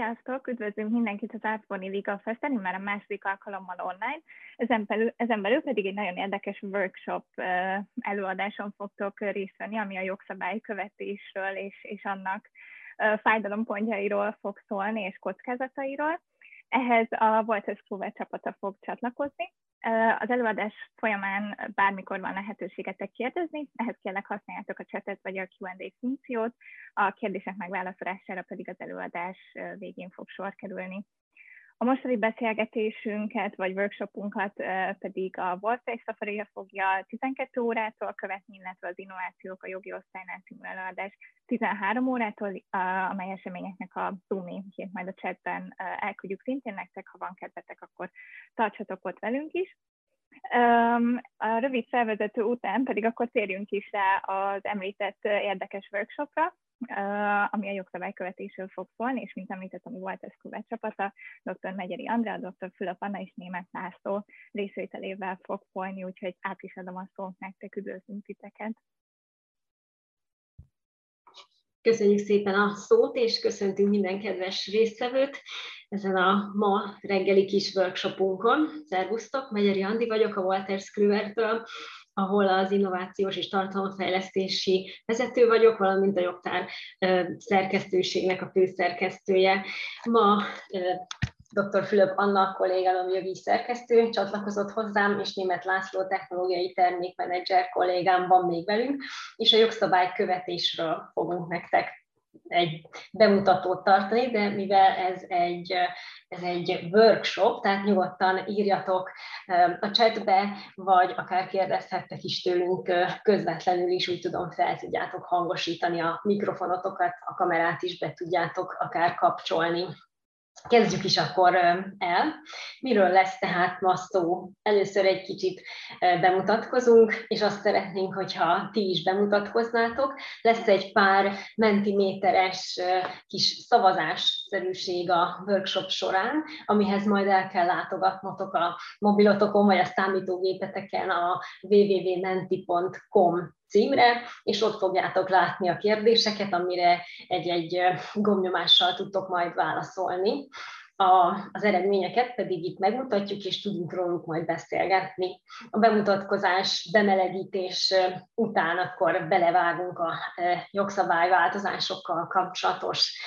Sziasztok! Üdvözlünk mindenkit az Átfoni Liga Festen, már a második alkalommal online. Ezen belül, ezen belül pedig egy nagyon érdekes workshop előadáson fogtok részt venni, ami a jogszabály követésről és, és annak fájdalompontjairól fog szólni, és kockázatairól. Ehhez a Walters Clover csapata fog csatlakozni. Az előadás folyamán bármikor van lehetőségetek kérdezni, ehhez kérlek használjátok a chatet vagy a Q&A funkciót, a kérdések megválaszolására pedig az előadás végén fog sor kerülni. A mostani beszélgetésünket vagy workshopunkat pedig a Warface safari fogja 12 órától követni, illetve az Innovációk a jogi osztálynál című előadás 13 órától, amely eseményeknek a zoom majd a chatben elküldjük szintén nektek, ha van kedvetek, akkor tartsatok ott velünk is. A rövid felvezető után pedig akkor térjünk is rá az említett érdekes workshopra, ami a jogszabálykövetésről fog szólni, és mint említettem, volt ez Kubát csapata, dr. Megyeri Andrea, dr. Fülöp Anna és Német László részvételével fog folyni, úgyhogy át is adom a szót nektek, üdvözlünk titeket. Köszönjük szépen a szót, és köszöntünk minden kedves résztvevőt ezen a ma reggeli kis workshopunkon. Szervusztok, Megyeri Andi vagyok a Walters Kluwer-től, ahol az innovációs és tartalomfejlesztési vezető vagyok, valamint a jogtár szerkesztőségnek a főszerkesztője. Ma dr. Fülöp Anna kollégalom jogi szerkesztő csatlakozott hozzám, és német László technológiai termékmenedzser kollégám van még velünk, és a jogszabály követésről fogunk nektek egy bemutatót tartani, de mivel ez egy, ez egy workshop, tehát nyugodtan írjatok a chatbe, vagy akár kérdezhettek is tőlünk közvetlenül is, úgy tudom, fel tudjátok hangosítani a mikrofonotokat, a kamerát is be tudjátok akár kapcsolni. Kezdjük is akkor el. Miről lesz tehát ma szó? Először egy kicsit bemutatkozunk, és azt szeretnénk, hogyha ti is bemutatkoznátok. Lesz egy pár mentiméteres kis szavazásszerűség a workshop során, amihez majd el kell látogatnotok a mobilotokon vagy a számítógépeteken a www.menti.com címre, és ott fogjátok látni a kérdéseket, amire egy-egy gomnyomással tudtok majd válaszolni. A, az eredményeket pedig itt megmutatjuk, és tudunk róluk majd beszélgetni. A bemutatkozás, bemelegítés után akkor belevágunk a jogszabályváltozásokkal kapcsolatos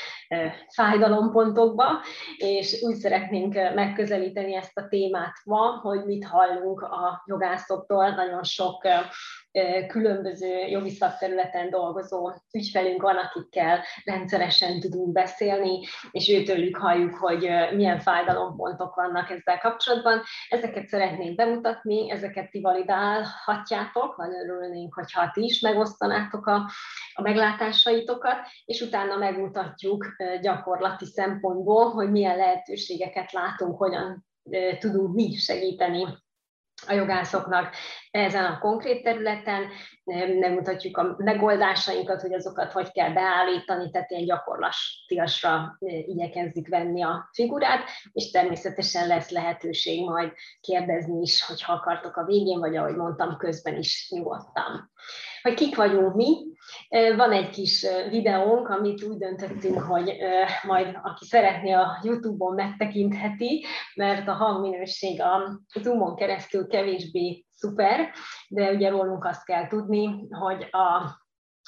fájdalompontokba, és úgy szeretnénk megközelíteni ezt a témát ma, hogy mit hallunk a jogászoktól. Nagyon sok különböző jogi szakterületen dolgozó ügyfelünk van, akikkel rendszeresen tudunk beszélni, és őtőlük halljuk, hogy milyen fájdalompontok vannak ezzel kapcsolatban. Ezeket szeretnénk bemutatni, ezeket ti validálhatjátok, nagyon örülnénk, hogyha ti is megosztanátok a, a meglátásaitokat, és utána megmutatjuk gyakorlati szempontból, hogy milyen lehetőségeket látunk, hogyan tudunk mi segíteni a jogászoknak ezen a konkrét területen, nem mutatjuk a megoldásainkat, hogy azokat hogy kell beállítani, tehát ilyen gyakorlatilasra igyekezzük venni a figurát, és természetesen lesz lehetőség majd kérdezni is, hogyha akartok a végén, vagy ahogy mondtam, közben is nyugodtan. Hogy kik vagyunk mi, van egy kis videónk, amit úgy döntöttünk, hogy majd aki szeretné a YouTube-on megtekintheti, mert a hangminőség a Zoom-on keresztül kevésbé szuper, de ugye rólunk azt kell tudni, hogy a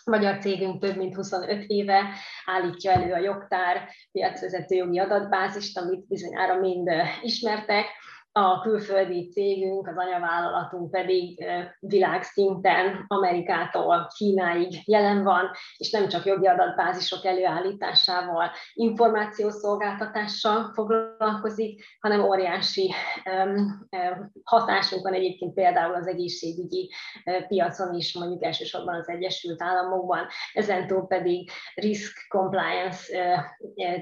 magyar cégünk több mint 25 éve állítja elő a jogtár piacvezető jogi adatbázist, amit bizonyára mind ismertek, a külföldi cégünk, az anyavállalatunk pedig világszinten Amerikától Kínáig jelen van, és nem csak jogi adatbázisok előállításával, információszolgáltatással foglalkozik, hanem óriási hatásunk van egyébként például az egészségügyi piacon is, mondjuk elsősorban az Egyesült Államokban, ezentúl pedig risk compliance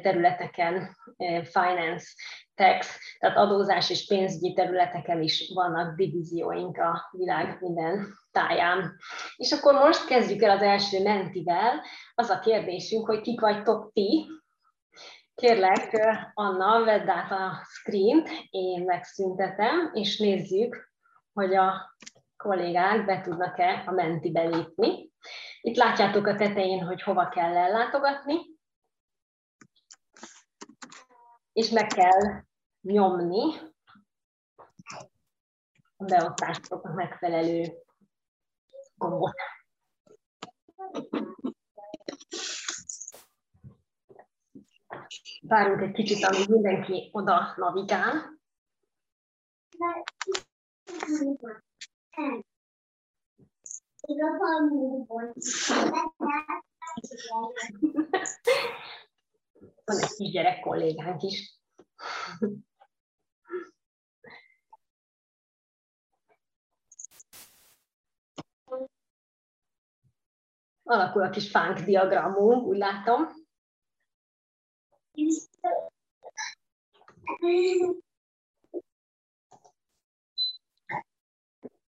területeken, finance tax, tehát adózás és pénzügyi területeken is vannak divízióink a világ minden táján. És akkor most kezdjük el az első mentivel. Az a kérdésünk, hogy kik vagytok ti. Kérlek, Anna, vedd át a screen én megszüntetem, és nézzük, hogy a kollégák be tudnak-e a mentibe lépni. Itt látjátok a tetején, hogy hova kell ellátogatni és meg kell nyomni a beosztásoknak megfelelő gombot. Várunk egy kicsit, amíg mindenki oda navigál. Van egy kis gyerek kollégánk is. Alakul a kis fánk diagramunk, úgy látom.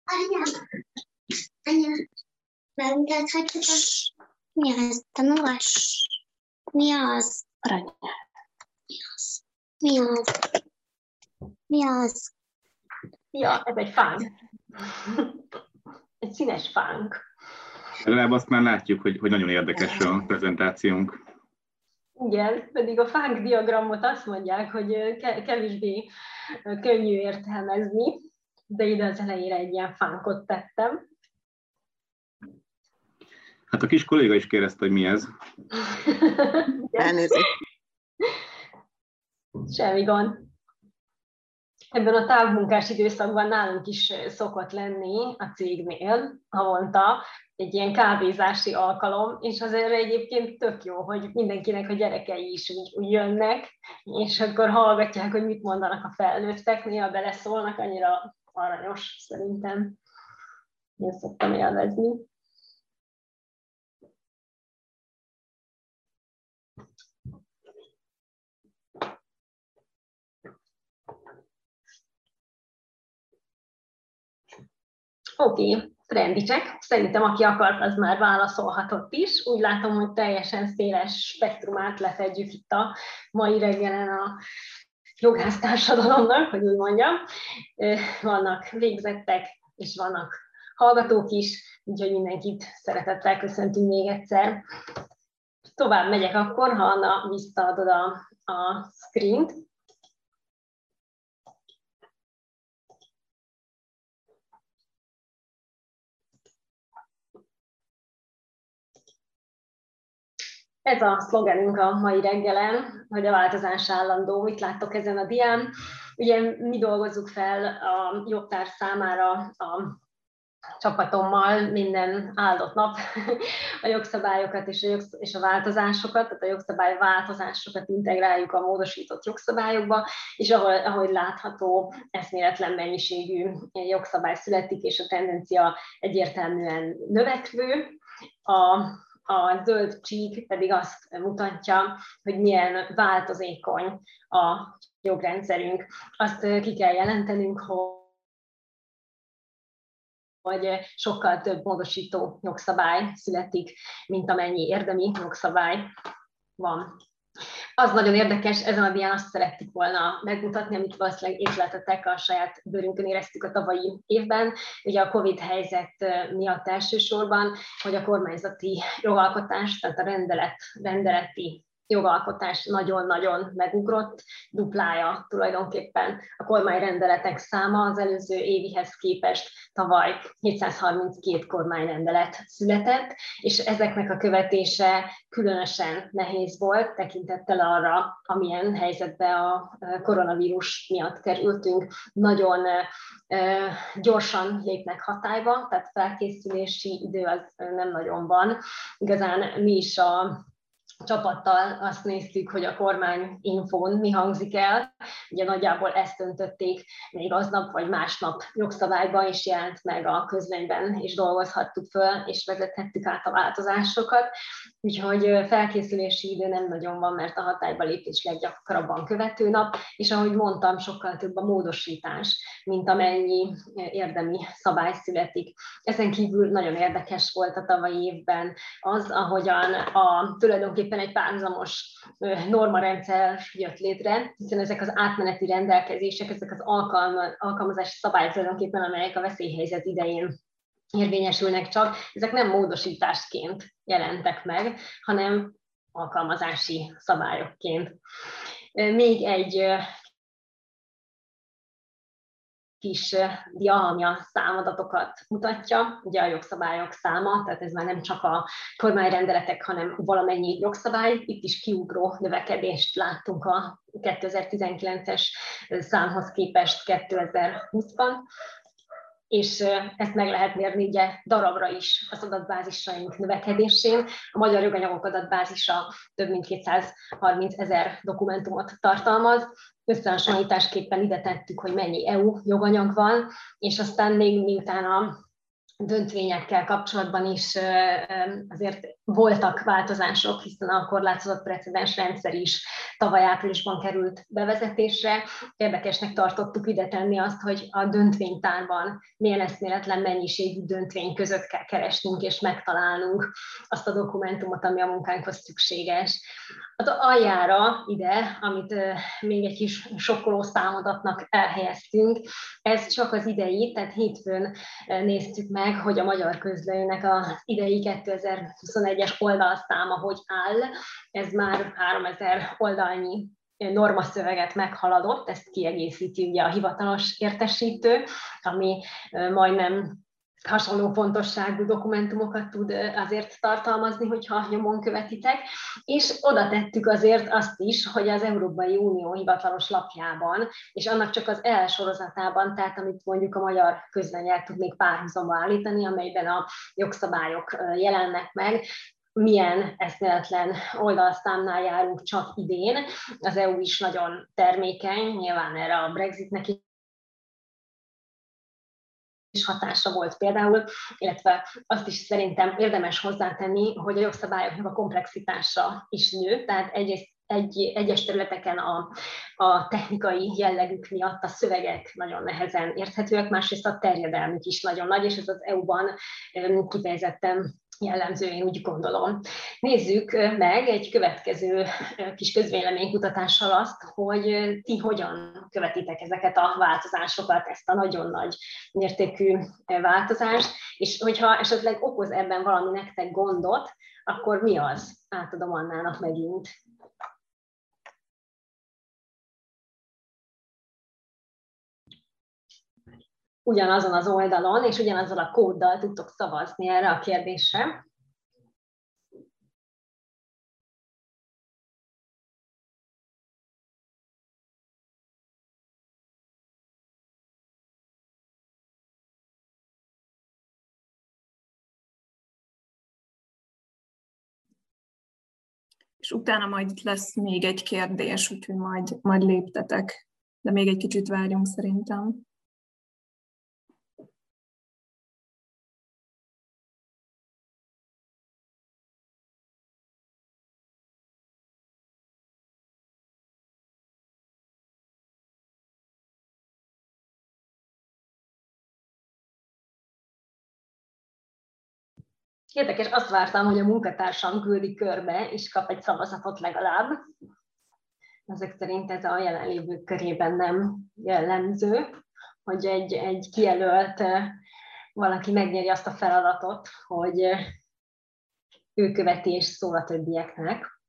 Anya, Anya, megmutathatjuk a... Mi az? Tanulás? Mi az? Aranyár. Mi az? Mi az? Mi az? Ja, ez egy fánk. Egy színes fánk. Legalább azt már látjuk, hogy, hogy nagyon érdekes a prezentációnk. Igen, pedig a fánk diagramot azt mondják, hogy kevésbé könnyű értelmezni, de ide az elejére egy ilyen fánkot tettem. Hát a kis kolléga is kérdezte, hogy mi ez. Elnézést. Semmi gond. Ebben a távmunkás időszakban nálunk is szokott lenni a cégnél havonta egy ilyen kávézási alkalom, és azért egyébként tök jó, hogy mindenkinek a gyerekei is úgy, úgy jönnek, és akkor hallgatják, hogy mit mondanak a felnőttek, néha beleszólnak, annyira aranyos szerintem. Én szoktam élvezni. Oké, okay. trendicsek. Szerintem aki akart, az már válaszolhatott is. Úgy látom, hogy teljesen széles spektrumát lefedjük itt a mai reggelen a jogásztársadalomnak, hogy úgy mondjam. Vannak végzettek, és vannak hallgatók is, úgyhogy mindenkit szeretettel köszöntünk még egyszer. Tovább megyek akkor, ha Anna visszaadod a, a screen-t. Ez a szlogenünk a mai reggelen, hogy a változás állandó. Mit láttok ezen a dián? Ugye mi dolgozzuk fel a jogtár számára a csapatommal minden áldott nap a jogszabályokat és a, jogsz- és a változásokat, tehát a jogszabály változásokat integráljuk a módosított jogszabályokba, és ahol, ahogy látható, eszméletlen mennyiségű jogszabály születik, és a tendencia egyértelműen növekvő. A a zöld csík pedig azt mutatja, hogy milyen változékony a jogrendszerünk. Azt ki kell jelentenünk, hogy sokkal több módosító jogszabály születik, mint amennyi érdemi jogszabály van. Az nagyon érdekes, ezen a dián azt szerettük volna megmutatni, amit valószínűleg észletetek a saját bőrünkön éreztük a tavalyi évben, ugye a Covid helyzet miatt elsősorban, hogy a kormányzati jogalkotás, tehát a rendelet, rendeleti jogalkotás nagyon-nagyon megugrott, duplája tulajdonképpen a kormányrendeletek száma az előző évihez képest tavaly 732 kormányrendelet született, és ezeknek a követése különösen nehéz volt, tekintettel arra, amilyen helyzetbe a koronavírus miatt kerültünk. Nagyon gyorsan lépnek hatályba, tehát felkészülési idő az nem nagyon van. Igazán mi is a csapattal azt néztük, hogy a kormány infón mi hangzik el. Ugye nagyjából ezt öntötték még aznap vagy másnap jogszabályban is jelent meg a közlönyben, és dolgozhattuk föl, és vezethettük át a változásokat. Úgyhogy felkészülési idő nem nagyon van, mert a hatályba lépés leggyakrabban követő nap, és ahogy mondtam, sokkal több a módosítás, mint amennyi érdemi szabály születik. Ezen kívül nagyon érdekes volt a tavalyi évben az, ahogyan a tulajdonképpen tulajdonképpen egy párhuzamos normarendszer jött létre, hiszen ezek az átmeneti rendelkezések, ezek az alkalma, alkalmazási szabályok tulajdonképpen, amelyek a veszélyhelyzet idején érvényesülnek csak, ezek nem módosításként jelentek meg, hanem alkalmazási szabályokként. Még egy kis dia, ami a számadatokat mutatja, ugye a jogszabályok száma, tehát ez már nem csak a kormányrendeletek, hanem valamennyi jogszabály. Itt is kiugró növekedést láttunk a 2019-es számhoz képest 2020-ban és ezt meg lehet mérni ugye darabra is az adatbázisaink növekedésén. A magyar joganyagok adatbázisa több mint 230 ezer dokumentumot tartalmaz, összehasonlításképpen ide tettük, hogy mennyi EU joganyag van, és aztán még miután a döntvényekkel kapcsolatban is azért voltak változások, hiszen a korlátozott precedens rendszer is tavaly áprilisban került bevezetésre. Érdekesnek tartottuk ide tenni azt, hogy a döntvénytárban milyen eszméletlen mennyiségű döntvény között kell keresnünk és megtalálnunk azt a dokumentumot, ami a munkánkhoz szükséges. Az aljára ide, amit még egy kis sokkoló számadatnak elhelyeztünk, ez csak az idei, tehát hétfőn néztük meg, hogy a magyar közlőnek az idei 2021-es oldalszáma hogy áll. Ez már 3000 oldalnyi normaszöveget meghaladott, ezt kiegészíti ugye a hivatalos értesítő, ami majdnem hasonló fontosságú dokumentumokat tud azért tartalmazni, hogyha nyomon követitek, és oda tettük azért azt is, hogy az Európai Unió hivatalos lapjában, és annak csak az elsorozatában, tehát amit mondjuk a magyar közlöny tud még párhuzamba állítani, amelyben a jogszabályok jelennek meg, milyen eszméletlen oldalszámnál járunk csak idén. Az EU is nagyon termékeny, nyilván erre a Brexitnek is hatása volt például, illetve azt is szerintem érdemes hozzátenni, hogy a jogszabályoknak a komplexitása is nő, tehát egyrészt egy, egyes területeken a, a technikai jellegük miatt a szövegek nagyon nehezen érthetőek, másrészt a terjedelmük is nagyon nagy, és ez az EU-ban kifejezetten jellemző, én úgy gondolom. Nézzük meg egy következő kis közvéleménykutatással azt, hogy ti hogyan követitek ezeket a változásokat, ezt a nagyon nagy mértékű változást, és hogyha esetleg okoz ebben valami nektek gondot, akkor mi az? Átadom Annának megint. Ugyanazon az oldalon, és ugyanazzal a kóddal tudtok szavazni erre a kérdésre. És utána majd itt lesz még egy kérdés, úgyhogy majd, majd léptetek. De még egy kicsit várjunk szerintem. Érdekes, azt vártam, hogy a munkatársam küldi körbe, és kap egy szavazatot legalább. Ezek szerint ez a jelenlévők körében nem jellemző, hogy egy, egy kijelölt valaki megnyeri azt a feladatot, hogy ő követi és szól a többieknek.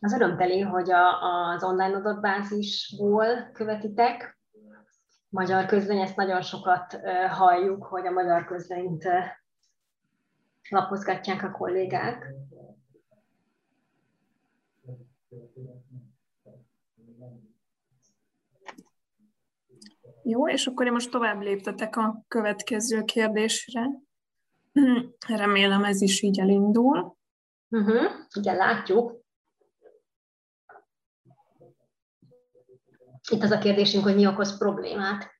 Az örömteli, hogy a, az online adatbázisból követitek. Magyar közlény, ezt nagyon sokat halljuk, hogy a magyar közlényt lapozgatják a kollégák. Jó, és akkor én most tovább léptetek a következő kérdésre. Remélem ez is így elindul. Uh-huh. Igen, látjuk. Itt az a kérdésünk, hogy mi okoz problémát.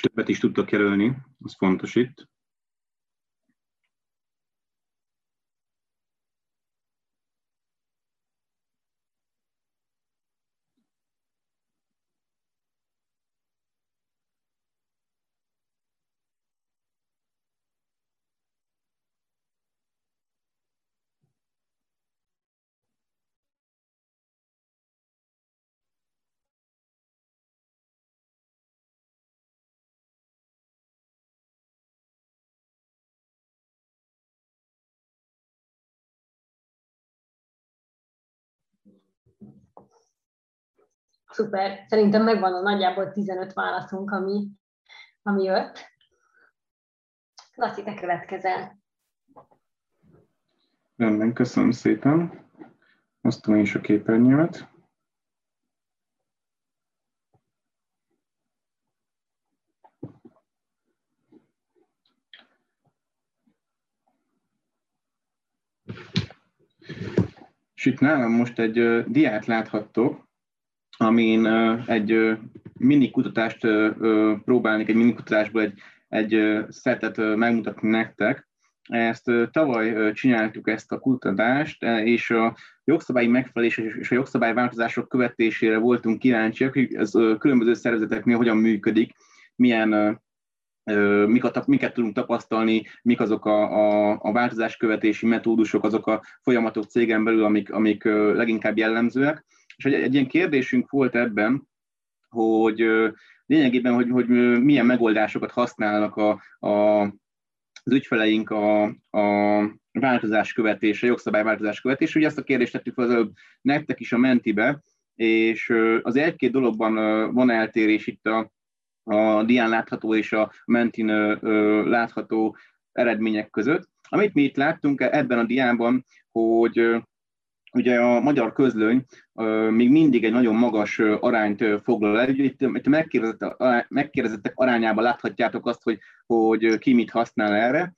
És többet is tudtak jelölni, az fontos itt. Szuper. Szerintem megvan a nagyjából 15 válaszunk, ami, ami jött. Laci, te következel. Rendben, köszönöm szépen. Osztom én is a képernyőt. És itt nálam most egy diát láthattok, amin egy mini kutatást próbálnék, egy mini kutatásból egy, egy szetet megmutatni nektek. Ezt tavaly csináltuk ezt a kutatást, uh, és a jogszabályi megfelelés és a jogszabályi változások követésére voltunk kíváncsiak, hogy ez különböző szervezeteknél hogyan működik, milyen miket, miket tudunk tapasztalni, mik azok a, a, a változáskövetési metódusok, azok a folyamatok cégen belül, amik, amik leginkább jellemzőek. És egy, egy ilyen kérdésünk volt ebben, hogy lényegében, hogy, hogy milyen megoldásokat használnak a, a, az ügyfeleink a, a változás követése, jogszabályváltozás követése. Ugye ezt a kérdést tettük az előbb nektek is a mentibe, és az egy-két dologban van eltérés itt a, a dián látható és a mentin látható eredmények között. Amit mi itt láttunk ebben a diánban, hogy ugye a magyar közlöny még mindig egy nagyon magas arányt foglal el. Itt, itt a megkérdezettek arányában láthatjátok azt, hogy, hogy ki mit használ erre.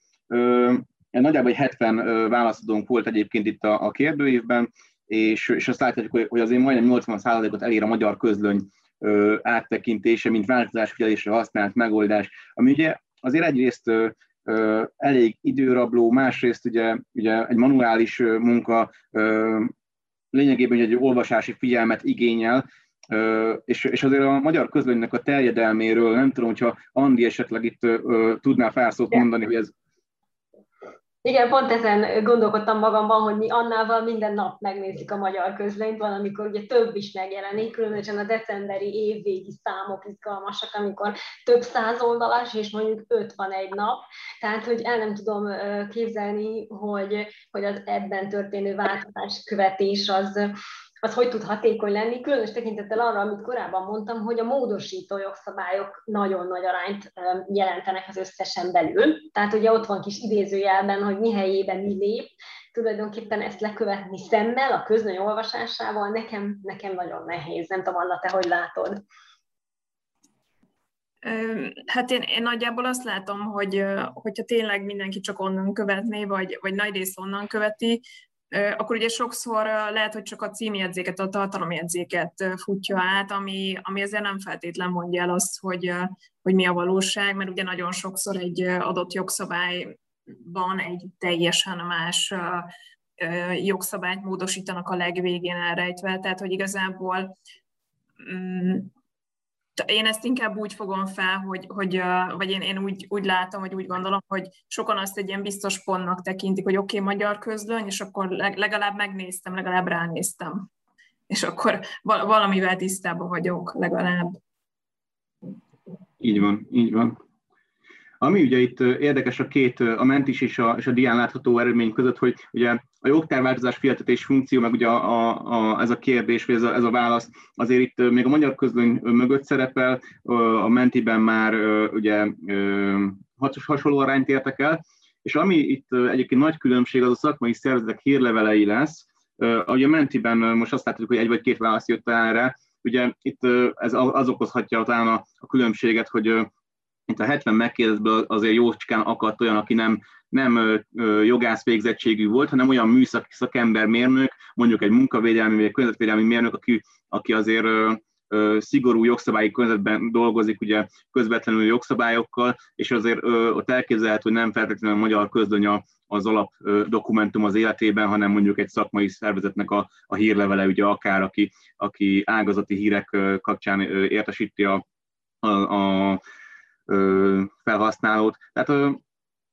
Nagyjából egy 70 válaszadónk volt egyébként itt a, a kérdőívben, és, és azt láthatjuk, hogy azért majdnem 80%-ot elér a magyar közlöny áttekintése, mint változásfigyelésre használt megoldás, ami ugye azért egyrészt elég időrabló, másrészt ugye, ugye egy manuális munka lényegében egy olvasási figyelmet igényel, és, azért a magyar közlönynek a terjedelméről nem tudom, hogyha Andi esetleg itt tudná felszót mondani, hogy ez igen, pont ezen gondolkodtam magamban, hogy mi annával minden nap megnézzük a magyar közlényt, van, amikor ugye több is megjelenik, különösen a decemberi évvégi számok izgalmasak, amikor több száz oldalas, és mondjuk öt van egy nap. Tehát, hogy el nem tudom képzelni, hogy, hogy az ebben történő változás követés az, az hogy tud hatékony lenni, különös tekintettel arra, amit korábban mondtam, hogy a módosító jogszabályok nagyon nagy arányt jelentenek az összesen belül. Tehát ugye ott van kis idézőjelben, hogy mi helyében mi lép, tulajdonképpen ezt lekövetni szemmel, a köznöny olvasásával nekem, nekem nagyon nehéz. Nem tudom, Anna, te hogy látod? Hát én, én nagyjából azt látom, hogy hogyha tényleg mindenki csak onnan követné, vagy, vagy nagy rész onnan követi, akkor ugye sokszor lehet, hogy csak a címjegyzéket, a tartalomjegyzéket futja át, ami, ami ezért nem feltétlen mondja el azt, hogy, hogy mi a valóság, mert ugye nagyon sokszor egy adott jogszabályban egy teljesen más jogszabályt módosítanak a legvégén elrejtve, tehát hogy igazából mm, én ezt inkább úgy fogom fel, hogy, hogy vagy én, én úgy, úgy látom, vagy úgy gondolom, hogy sokan azt egy ilyen biztos pontnak tekintik, hogy oké, okay, magyar közlöny, és akkor legalább megnéztem, legalább ránéztem. És akkor valamivel tisztában vagyok, legalább. Így van, így van. Ami ugye itt érdekes a két, a mentis és a, és a dián látható eredmény között, hogy ugye a jogtárváltozás fiatetés funkció, meg ugye a, a, a, ez a kérdés, vagy ez a, ez a válasz, azért itt még a magyar közlöny mögött szerepel, a mentiben már ugye hasonló arányt értek el, és ami itt egyébként nagy különbség, az a szakmai szervezetek hírlevelei lesz, ahogy a mentiben most azt látjuk, hogy egy vagy két válasz jött erre, ugye itt ez az okozhatja talán a különbséget, hogy mint a 70 megkérdezből azért jócskán akadt olyan, aki nem, nem jogász végzettségű volt, hanem olyan műszaki szakember, mérnök, mondjuk egy munkavédelmi vagy egy környezetvédelmi mérnök, aki, aki azért szigorú jogszabályi környezetben dolgozik, ugye közvetlenül jogszabályokkal, és azért ott elképzelhető, hogy nem feltétlenül a magyar közlöny az alap dokumentum az életében, hanem mondjuk egy szakmai szervezetnek a, a hírlevele, ugye akár, aki, aki ágazati hírek kapcsán értesíti a, a, a felhasználót. Tehát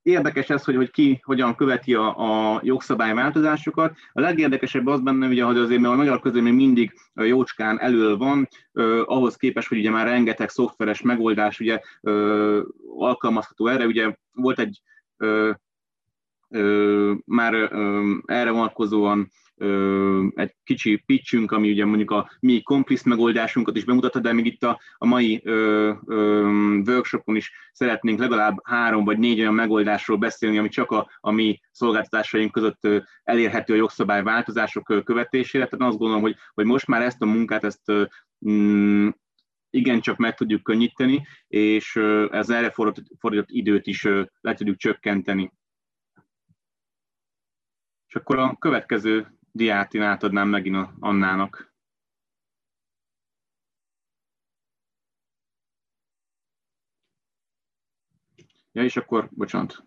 érdekes ez, hogy, hogy ki hogyan követi a, a jogszabályváltozásokat. A legérdekesebb az benne, ugye, hogy azért mert a magyar közül még mindig jócskán elől van, ahhoz képest, hogy ugye már rengeteg szoftveres megoldás ugye eh, alkalmazható erre. Ugye volt egy már erre vonatkozóan egy kicsi pitchünk, ami ugye mondjuk a mi komplisz megoldásunkat is bemutatta, de még itt a, a mai ö, ö, workshopon is szeretnénk legalább három vagy négy olyan megoldásról beszélni, ami csak a, a mi szolgáltatásaink között elérhető a jogszabály változások követésére. Tehát azt gondolom, hogy, hogy most már ezt a munkát, ezt mm, igencsak meg tudjuk könnyíteni, és ez erre fordított időt is le tudjuk csökkenteni. És akkor a következő diát én átadnám megint a Annának. Ja, és akkor, bocsánat.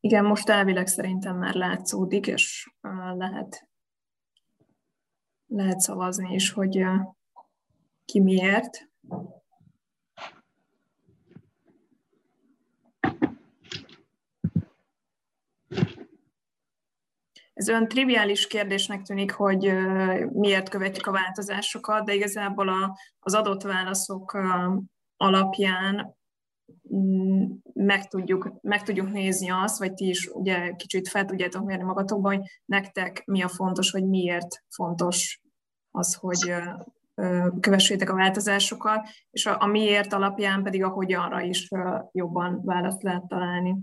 Igen, most elvileg szerintem már látszódik, és lehet, lehet szavazni is, hogy ki miért. Ez olyan triviális kérdésnek tűnik, hogy miért követjük a változásokat, de igazából a, az adott válaszok alapján mm, meg tudjuk, meg tudjuk nézni azt, vagy ti is ugye kicsit fel tudjátok mérni magatokban, hogy nektek mi a fontos, vagy miért fontos az, hogy kövessétek a változásokat, és a, a miért alapján pedig a hogyanra is jobban választ lehet találni.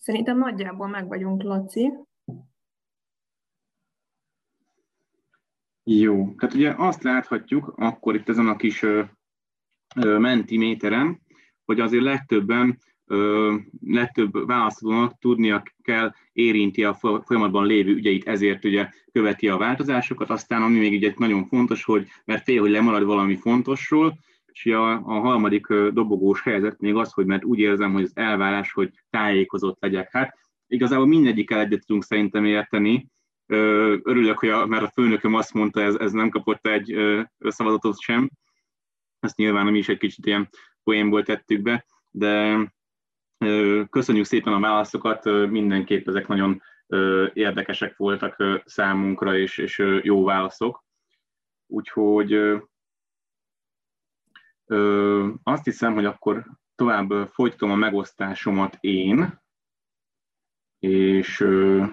Szerintem nagyjából meg vagyunk, Laci. Jó, tehát ugye azt láthatjuk akkor itt ezen a kis ö, mentiméteren, hogy azért legtöbben, ö, legtöbb választónak tudnia kell érinti a folyamatban lévő ügyeit, ezért ugye követi a változásokat. Aztán ami még ugye nagyon fontos, hogy mert fél, hogy lemarad valami fontosról, és a, a harmadik dobogós helyzet még az, hogy mert úgy érzem, hogy az elvárás, hogy tájékozott legyek. Hát igazából mindegyikkel egyet tudunk szerintem érteni. Örülök, hogy a, mert a főnököm azt mondta, ez, ez nem kapott egy szavazatot sem. Ezt nyilván mi is egy kicsit ilyen poénból tettük be, de köszönjük szépen a válaszokat, mindenképp ezek nagyon érdekesek voltak számunkra, és, és jó válaszok. Úgyhogy Ö, azt hiszem, hogy akkor tovább folytatom a megosztásomat én, és ö,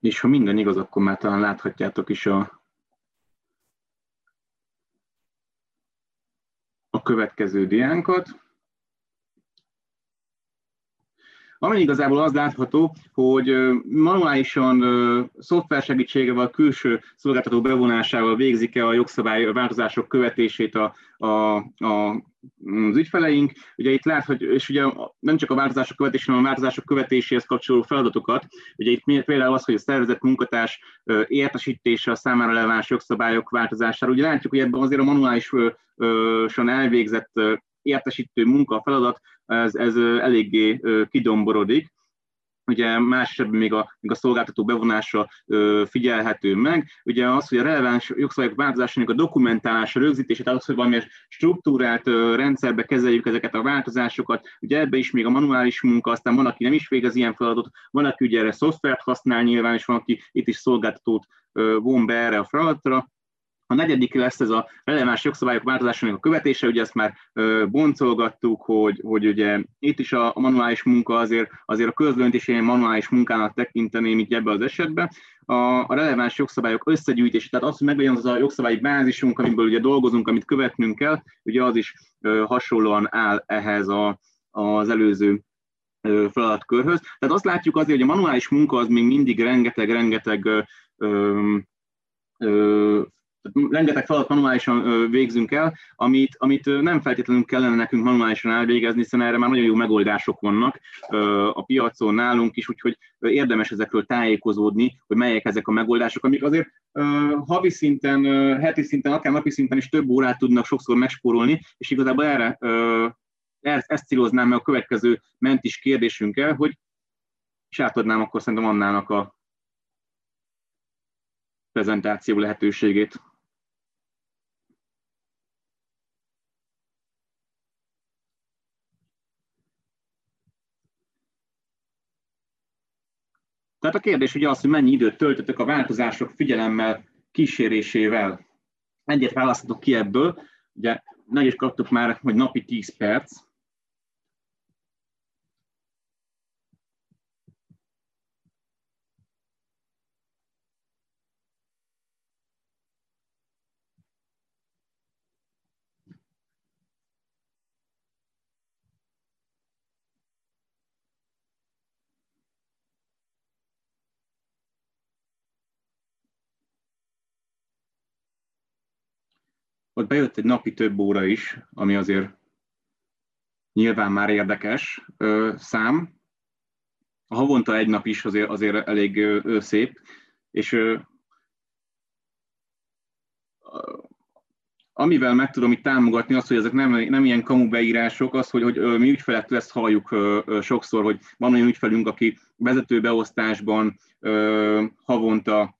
és ha minden igaz, akkor már talán láthatjátok is a, a következő diánkat. Ami igazából az látható, hogy manuálisan szoftver segítségevel, külső szolgáltató bevonásával végzik-e a jogszabály változások követését a, a, a az ügyfeleink. Ugye itt láthatjuk, és ugye nem csak a változások követésére, hanem a változások követéséhez kapcsoló feladatokat. Ugye itt például az, hogy a szervezet munkatárs értesítése a számára releváns jogszabályok változására. Ugye látjuk, hogy ebben azért a manuálisan elvégzett értesítő munka, feladat, ez, ez eléggé kidomborodik. Ugye más esetben még a, még a szolgáltató bevonása ö, figyelhető meg. Ugye az, hogy a releváns jogszabályok változásának a dokumentálása, rögzítése, tehát az, hogy valamilyen struktúrált ö, rendszerbe kezeljük ezeket a változásokat. Ugye ebbe is még a manuális munka, aztán van, aki nem is végez ilyen feladatot, van, aki ugye erre szoftvert használ nyilván, és van, aki itt is szolgáltatót ö, von be erre a feladatra a negyedik lesz ez a releváns jogszabályok változásának a követése, ugye ezt már boncolgattuk, hogy, hogy ugye itt is a, manuális munka azért, azért a közlönt ilyen manuális munkának tekinteném itt ebbe az esetben. A, a releváns jogszabályok összegyűjtése, tehát az, hogy meglegyen az a jogszabályi bázisunk, amiből ugye dolgozunk, amit követnünk kell, ugye az is hasonlóan áll ehhez a, az előző feladatkörhöz. Tehát azt látjuk azért, hogy a manuális munka az még mindig rengeteg-rengeteg rengeteg feladat manuálisan végzünk el, amit, amit nem feltétlenül kellene nekünk manuálisan elvégezni, hiszen erre már nagyon jó megoldások vannak a piacon nálunk is, úgyhogy érdemes ezekről tájékozódni, hogy melyek ezek a megoldások, amik azért havi szinten, heti szinten, akár napi szinten is több órát tudnak sokszor megspórolni, és igazából erre ezt céloznám meg a következő mentis kérdésünkkel, hogy és átadnám akkor szerintem Annának a prezentáció lehetőségét. Tehát a kérdés ugye az, hogy mennyi időt töltötök a változások figyelemmel, kísérésével. Egyet választhatok ki ebből, ugye meg is kaptuk már, hogy napi 10 perc, ott bejött egy napi több óra is, ami azért nyilván már érdekes ö, szám. A havonta egy nap is azért, azért elég ö, szép, és ö, amivel meg tudom itt támogatni azt, hogy ezek nem, nem ilyen kamu beírások, az, hogy, hogy mi ügyfelektől ezt halljuk sokszor, hogy van olyan ügyfelünk, aki vezetőbeosztásban havonta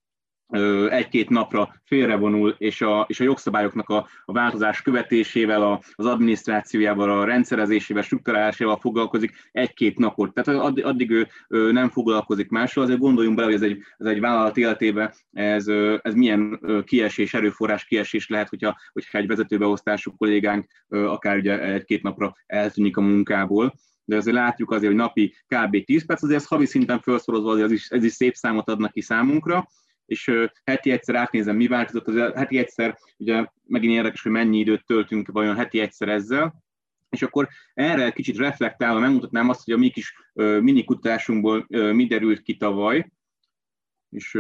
egy-két napra félrevonul, és a, és a jogszabályoknak a, a változás követésével, a, az adminisztrációjával, a rendszerezésével, struktúrálásával foglalkozik egy-két napot. Tehát addig, addig ő, ő nem foglalkozik mással, azért gondoljunk bele, hogy ez egy, ez egy vállalat életében ez, ez milyen kiesés, erőforrás kiesés lehet, hogyha, hogyha egy vezetőbeosztású kollégánk akár ugye egy-két napra eltűnik a munkából de azért látjuk azért, hogy napi kb. 10 perc, azért ez havi szinten felszorozva, azért ez is, ez is szép számot adnak ki számunkra, és heti egyszer átnézem, mi változott, az heti egyszer, ugye megint érdekes, hogy mennyi időt töltünk vajon heti egyszer ezzel, és akkor erre kicsit reflektálva megmutatnám azt, hogy a mi kis mini kutatásunkból mi derült ki tavaly, és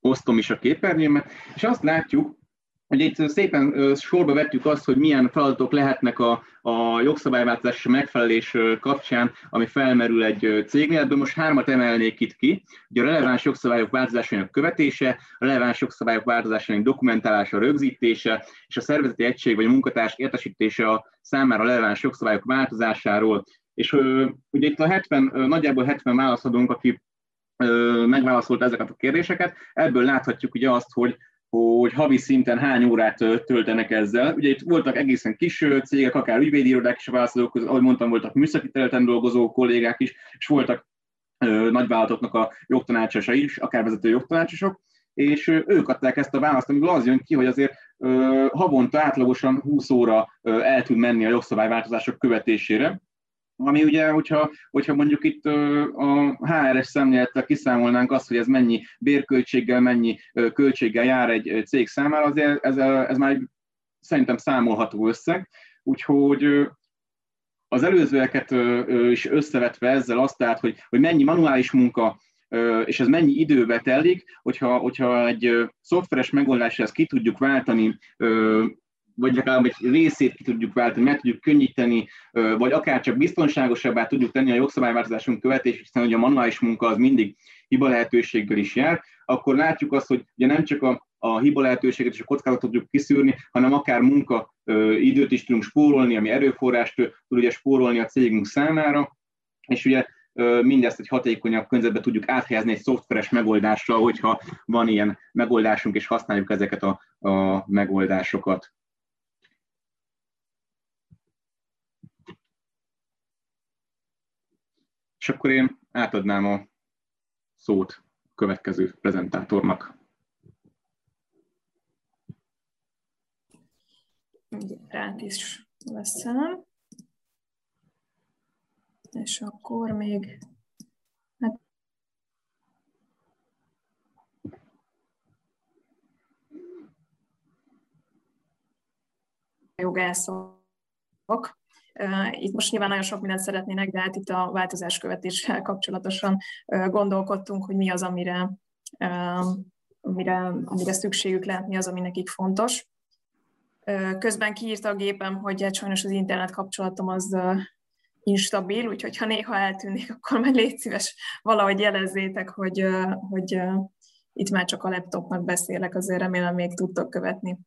osztom is a képernyőmet, és azt látjuk, hogy itt szépen sorba vettük azt, hogy milyen feladatok lehetnek a, a jogszabályváltozás megfelelés kapcsán, ami felmerül egy cégnél. Ebből most hármat emelnék itt ki. Ugye a releváns jogszabályok változásának követése, a releváns jogszabályok változásának dokumentálása, rögzítése, és a szervezeti egység vagy a munkatárs értesítése a számára releváns jogszabályok változásáról. És ugye itt a 70, nagyjából 70 válaszadónk, aki megválaszolta ezeket a kérdéseket. Ebből láthatjuk ugye azt, hogy hogy havi szinten hány órát töltenek ezzel. Ugye itt voltak egészen kis cégek, akár ügyvédi irodák is válaszolók, ahogy mondtam, voltak műszaki területen dolgozó kollégák is, és voltak nagyvállalatoknak a jogtanácsosa is, akár vezető jogtanácsosok, és ők adták ezt a választ, amiből az jön ki, hogy azért havonta átlagosan 20 óra el tud menni a jogszabályváltozások követésére, ami ugye, hogyha, hogyha mondjuk itt a HRS szemlélettel kiszámolnánk azt, hogy ez mennyi bérköltséggel, mennyi költséggel jár egy cég számára, azért ez, ez már egy szerintem számolható összeg. Úgyhogy az előzőeket is összevetve ezzel azt tehát, hogy, hogy mennyi manuális munka, és ez mennyi időbe telik, hogyha, hogyha egy szoftveres megoldásra ezt ki tudjuk váltani vagy legalább egy részét ki tudjuk váltani, meg tudjuk könnyíteni, vagy akár csak biztonságosabbá tudjuk tenni a jogszabályváltozásunk követését, hiszen hogy a manuális munka az mindig hiba lehetőséggel is jár, akkor látjuk azt, hogy ugye nem csak a, a hiba lehetőséget és a kockázatot tudjuk kiszűrni, hanem akár munka időt is tudunk spórolni, ami erőforrást tud ugye spórolni a cégünk számára, és ugye mindezt egy hatékonyabb környezetbe tudjuk áthelyezni egy szoftveres megoldásra, hogyha van ilyen megoldásunk, és használjuk ezeket a, a megoldásokat. És akkor én átadnám a szót a következő prezentátornak. Rát is veszem. És akkor még hát jogászok itt most nyilván nagyon sok mindent szeretnének, de hát itt a változás követéssel kapcsolatosan gondolkodtunk, hogy mi az, amire amire, amire szükségük lehet, mi az, ami nekik fontos. Közben kiírta a gépem, hogy hát sajnos az internet kapcsolatom az instabil, úgyhogy ha néha eltűnik, akkor majd légy szíves valahogy jelezzétek, hogy, hogy itt már csak a laptopnak beszélek, azért remélem még tudtok követni.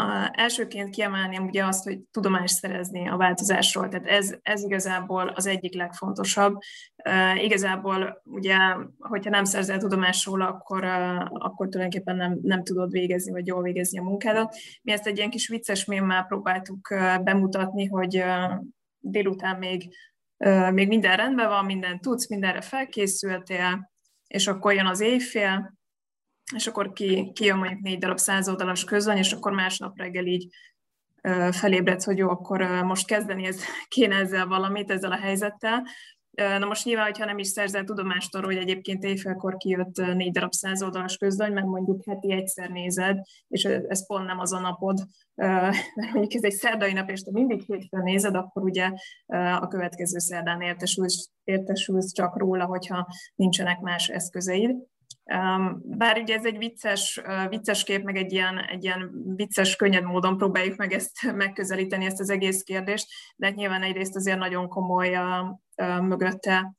A, elsőként kiemelném ugye azt, hogy tudomást szerezni a változásról, tehát ez, ez igazából az egyik legfontosabb. Igazából ugye, hogyha nem szerzel tudomást róla, akkor, akkor tulajdonképpen nem, nem tudod végezni, vagy jól végezni a munkádat. Mi ezt egy ilyen kis vicces mémmel próbáltuk bemutatni, hogy délután még, még minden rendben van, minden tudsz, mindenre felkészültél, és akkor jön az éjfél, és akkor ki, ki jön mondjuk négy darab százoldalas közön, és akkor másnap reggel így felébredsz, hogy jó, akkor most kezdeni ez, kéne ezzel valamit, ezzel a helyzettel. Na most nyilván, hogyha nem is szerzel tudomást arról, hogy egyébként éjfélkor kijött négy darab százoldalas közlöny, meg mondjuk heti egyszer nézed, és ez pont nem az a napod, mert mondjuk ez egy szerdai nap, és te mindig hétfőn nézed, akkor ugye a következő szerdán értesülsz, értesülsz csak róla, hogyha nincsenek más eszközeid. Bár ugye ez egy vicces, vicces kép, meg egy ilyen, egy ilyen vicces, könnyed módon próbáljuk meg ezt megközelíteni, ezt az egész kérdést, de hát nyilván egyrészt azért nagyon komoly a, a mögötte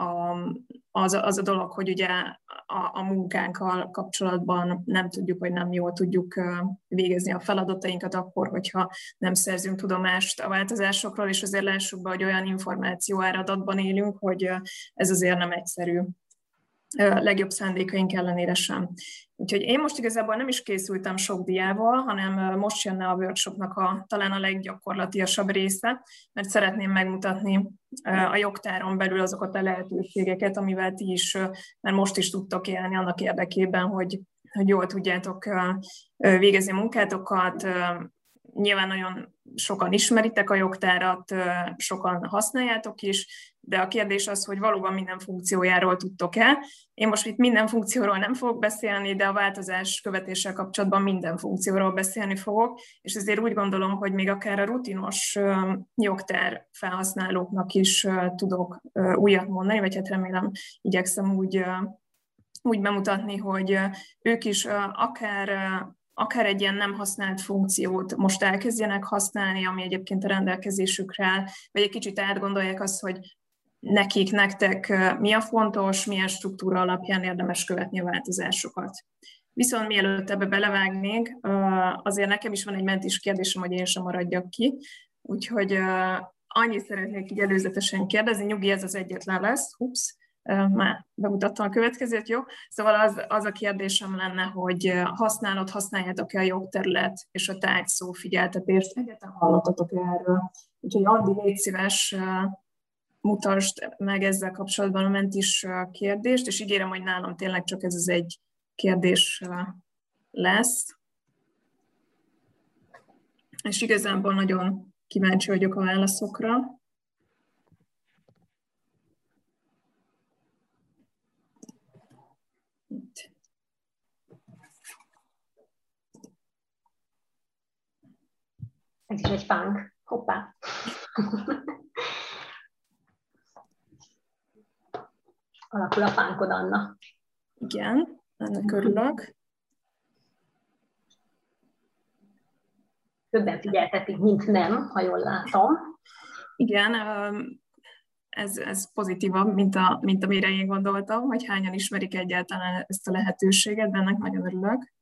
a, az, az a dolog, hogy ugye a, a munkánkkal kapcsolatban nem tudjuk, vagy nem jól tudjuk végezni a feladatainkat akkor, hogyha nem szerzünk tudomást a változásokról, és azért lássuk be, hogy olyan információ áradatban élünk, hogy ez azért nem egyszerű legjobb szándékaink ellenére sem. Úgyhogy én most igazából nem is készültem sok diával, hanem most jönne a workshopnak a, talán a leggyakorlatiasabb része, mert szeretném megmutatni a jogtáron belül azokat a lehetőségeket, amivel ti is, mert most is tudtok élni annak érdekében, hogy, hogy jól tudjátok végezni munkátokat, nyilván nagyon sokan ismeritek a jogtárat, sokan használjátok is, de a kérdés az, hogy valóban minden funkciójáról tudtok-e. Én most itt minden funkcióról nem fogok beszélni, de a változás követéssel kapcsolatban minden funkcióról beszélni fogok, és ezért úgy gondolom, hogy még akár a rutinos jogtár felhasználóknak is tudok újat mondani, vagy hát remélem igyekszem úgy úgy bemutatni, hogy ők is akár akár egy ilyen nem használt funkciót most elkezdjenek használni, ami egyébként a rendelkezésükre áll, vagy egy kicsit átgondolják azt, hogy nekik, nektek mi a fontos, milyen struktúra alapján érdemes követni a változásokat. Viszont mielőtt ebbe belevágnénk, azért nekem is van egy mentis kérdésem, hogy én sem maradjak ki, úgyhogy annyit szeretnék így előzetesen kérdezni, nyugi, ez az egyetlen lesz, ups, már bemutattam a következőt, jó? Szóval az, az a kérdésem lenne, hogy használod, használjátok-e a jogterület és a tárgyszó figyeltetést? Egyetem hallottatok erről? Úgyhogy Andi, légy szíves, mutasd meg ezzel kapcsolatban a mentis kérdést, és ígérem, hogy nálam tényleg csak ez az egy kérdés lesz. És igazából nagyon kíváncsi vagyok a válaszokra. Ez is egy fánk. Hoppá. Alakul a fánkod, Anna. Igen, ennek örülök. Többen figyeltetik, mint nem, ha jól látom. Igen, ez, ez pozitívabb, mint, a, mint amire én gondoltam, hogy hányan ismerik egyáltalán ezt a lehetőséget, de ennek nagyon örülök.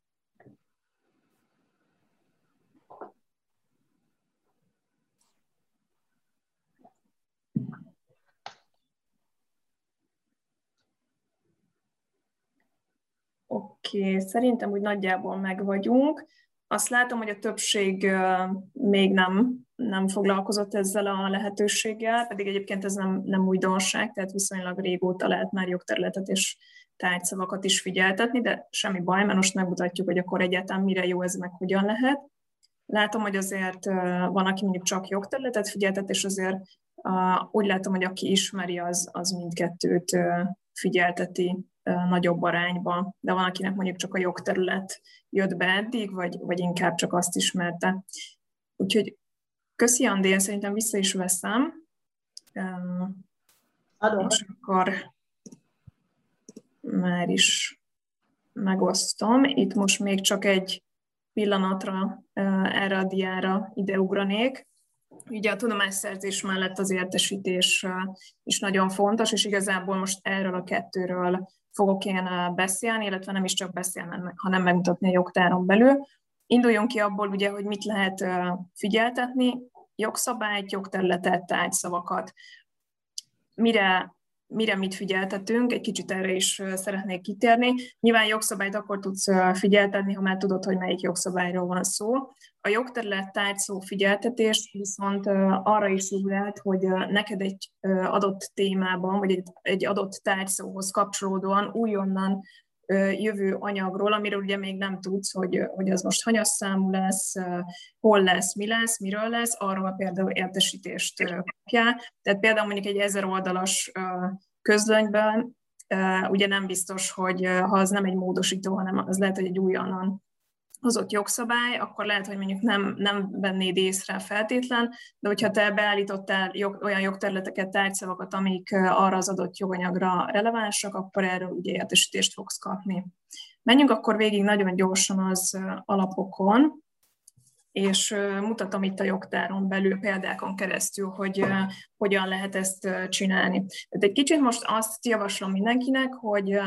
Oké, okay, szerintem úgy nagyjából meg vagyunk. Azt látom, hogy a többség még nem, nem foglalkozott ezzel a lehetőséggel, pedig egyébként ez nem, nem újdonság, tehát viszonylag régóta lehet már jogterületet és tárgyszavakat is figyeltetni, de semmi baj, mert most megmutatjuk, hogy akkor egyáltalán mire jó ez, meg hogyan lehet. Látom, hogy azért van, aki mondjuk csak jogterületet figyeltet, és azért úgy látom, hogy aki ismeri, az, az mindkettőt figyelteti nagyobb arányban, de van, akinek mondjuk csak a jogterület jött be eddig, vagy, vagy inkább csak azt ismerte. Úgyhogy köszi, Andi, én szerintem vissza is veszem. Adom. És akkor már is megosztom. Itt most még csak egy pillanatra erre a diára ideugranék. Ugye a tudomásszerzés mellett az értesítés is nagyon fontos, és igazából most erről a kettőről fogok én beszélni, illetve nem is csak beszélni, hanem megmutatni a jogtáron belül. Induljunk ki abból, ugye, hogy mit lehet figyeltetni, jogszabályt, jogterületet, tárgyszavakat. Mire mire mit figyeltetünk, egy kicsit erre is szeretnék kitérni. Nyilván jogszabályt akkor tudsz figyeltetni, ha már tudod, hogy melyik jogszabályról van szó. A jogterület tárgyszó figyeltetés viszont arra is jó lehet, hogy neked egy adott témában, vagy egy adott tárgyszóhoz kapcsolódóan újonnan jövő anyagról, amiről ugye még nem tudsz, hogy, hogy az most hanyas számú lesz, hol lesz, mi lesz, miről lesz, arról például értesítést kapjál. Tehát például mondjuk egy ezer oldalas közlönyben ugye nem biztos, hogy ha az nem egy módosító, hanem az lehet, hogy egy újonnan hozott jogszabály, akkor lehet, hogy mondjuk nem, nem vennéd észre feltétlen, de hogyha te beállítottál jog, olyan jogterületeket, tárgyszavakat, amik arra az adott joganyagra relevánsak, akkor erről ugye értesítést fogsz kapni. Menjünk akkor végig nagyon gyorsan az alapokon, és mutatom itt a jogtáron belül példákon keresztül, hogy hogyan lehet ezt csinálni. Tehát egy kicsit most azt javaslom mindenkinek, hogy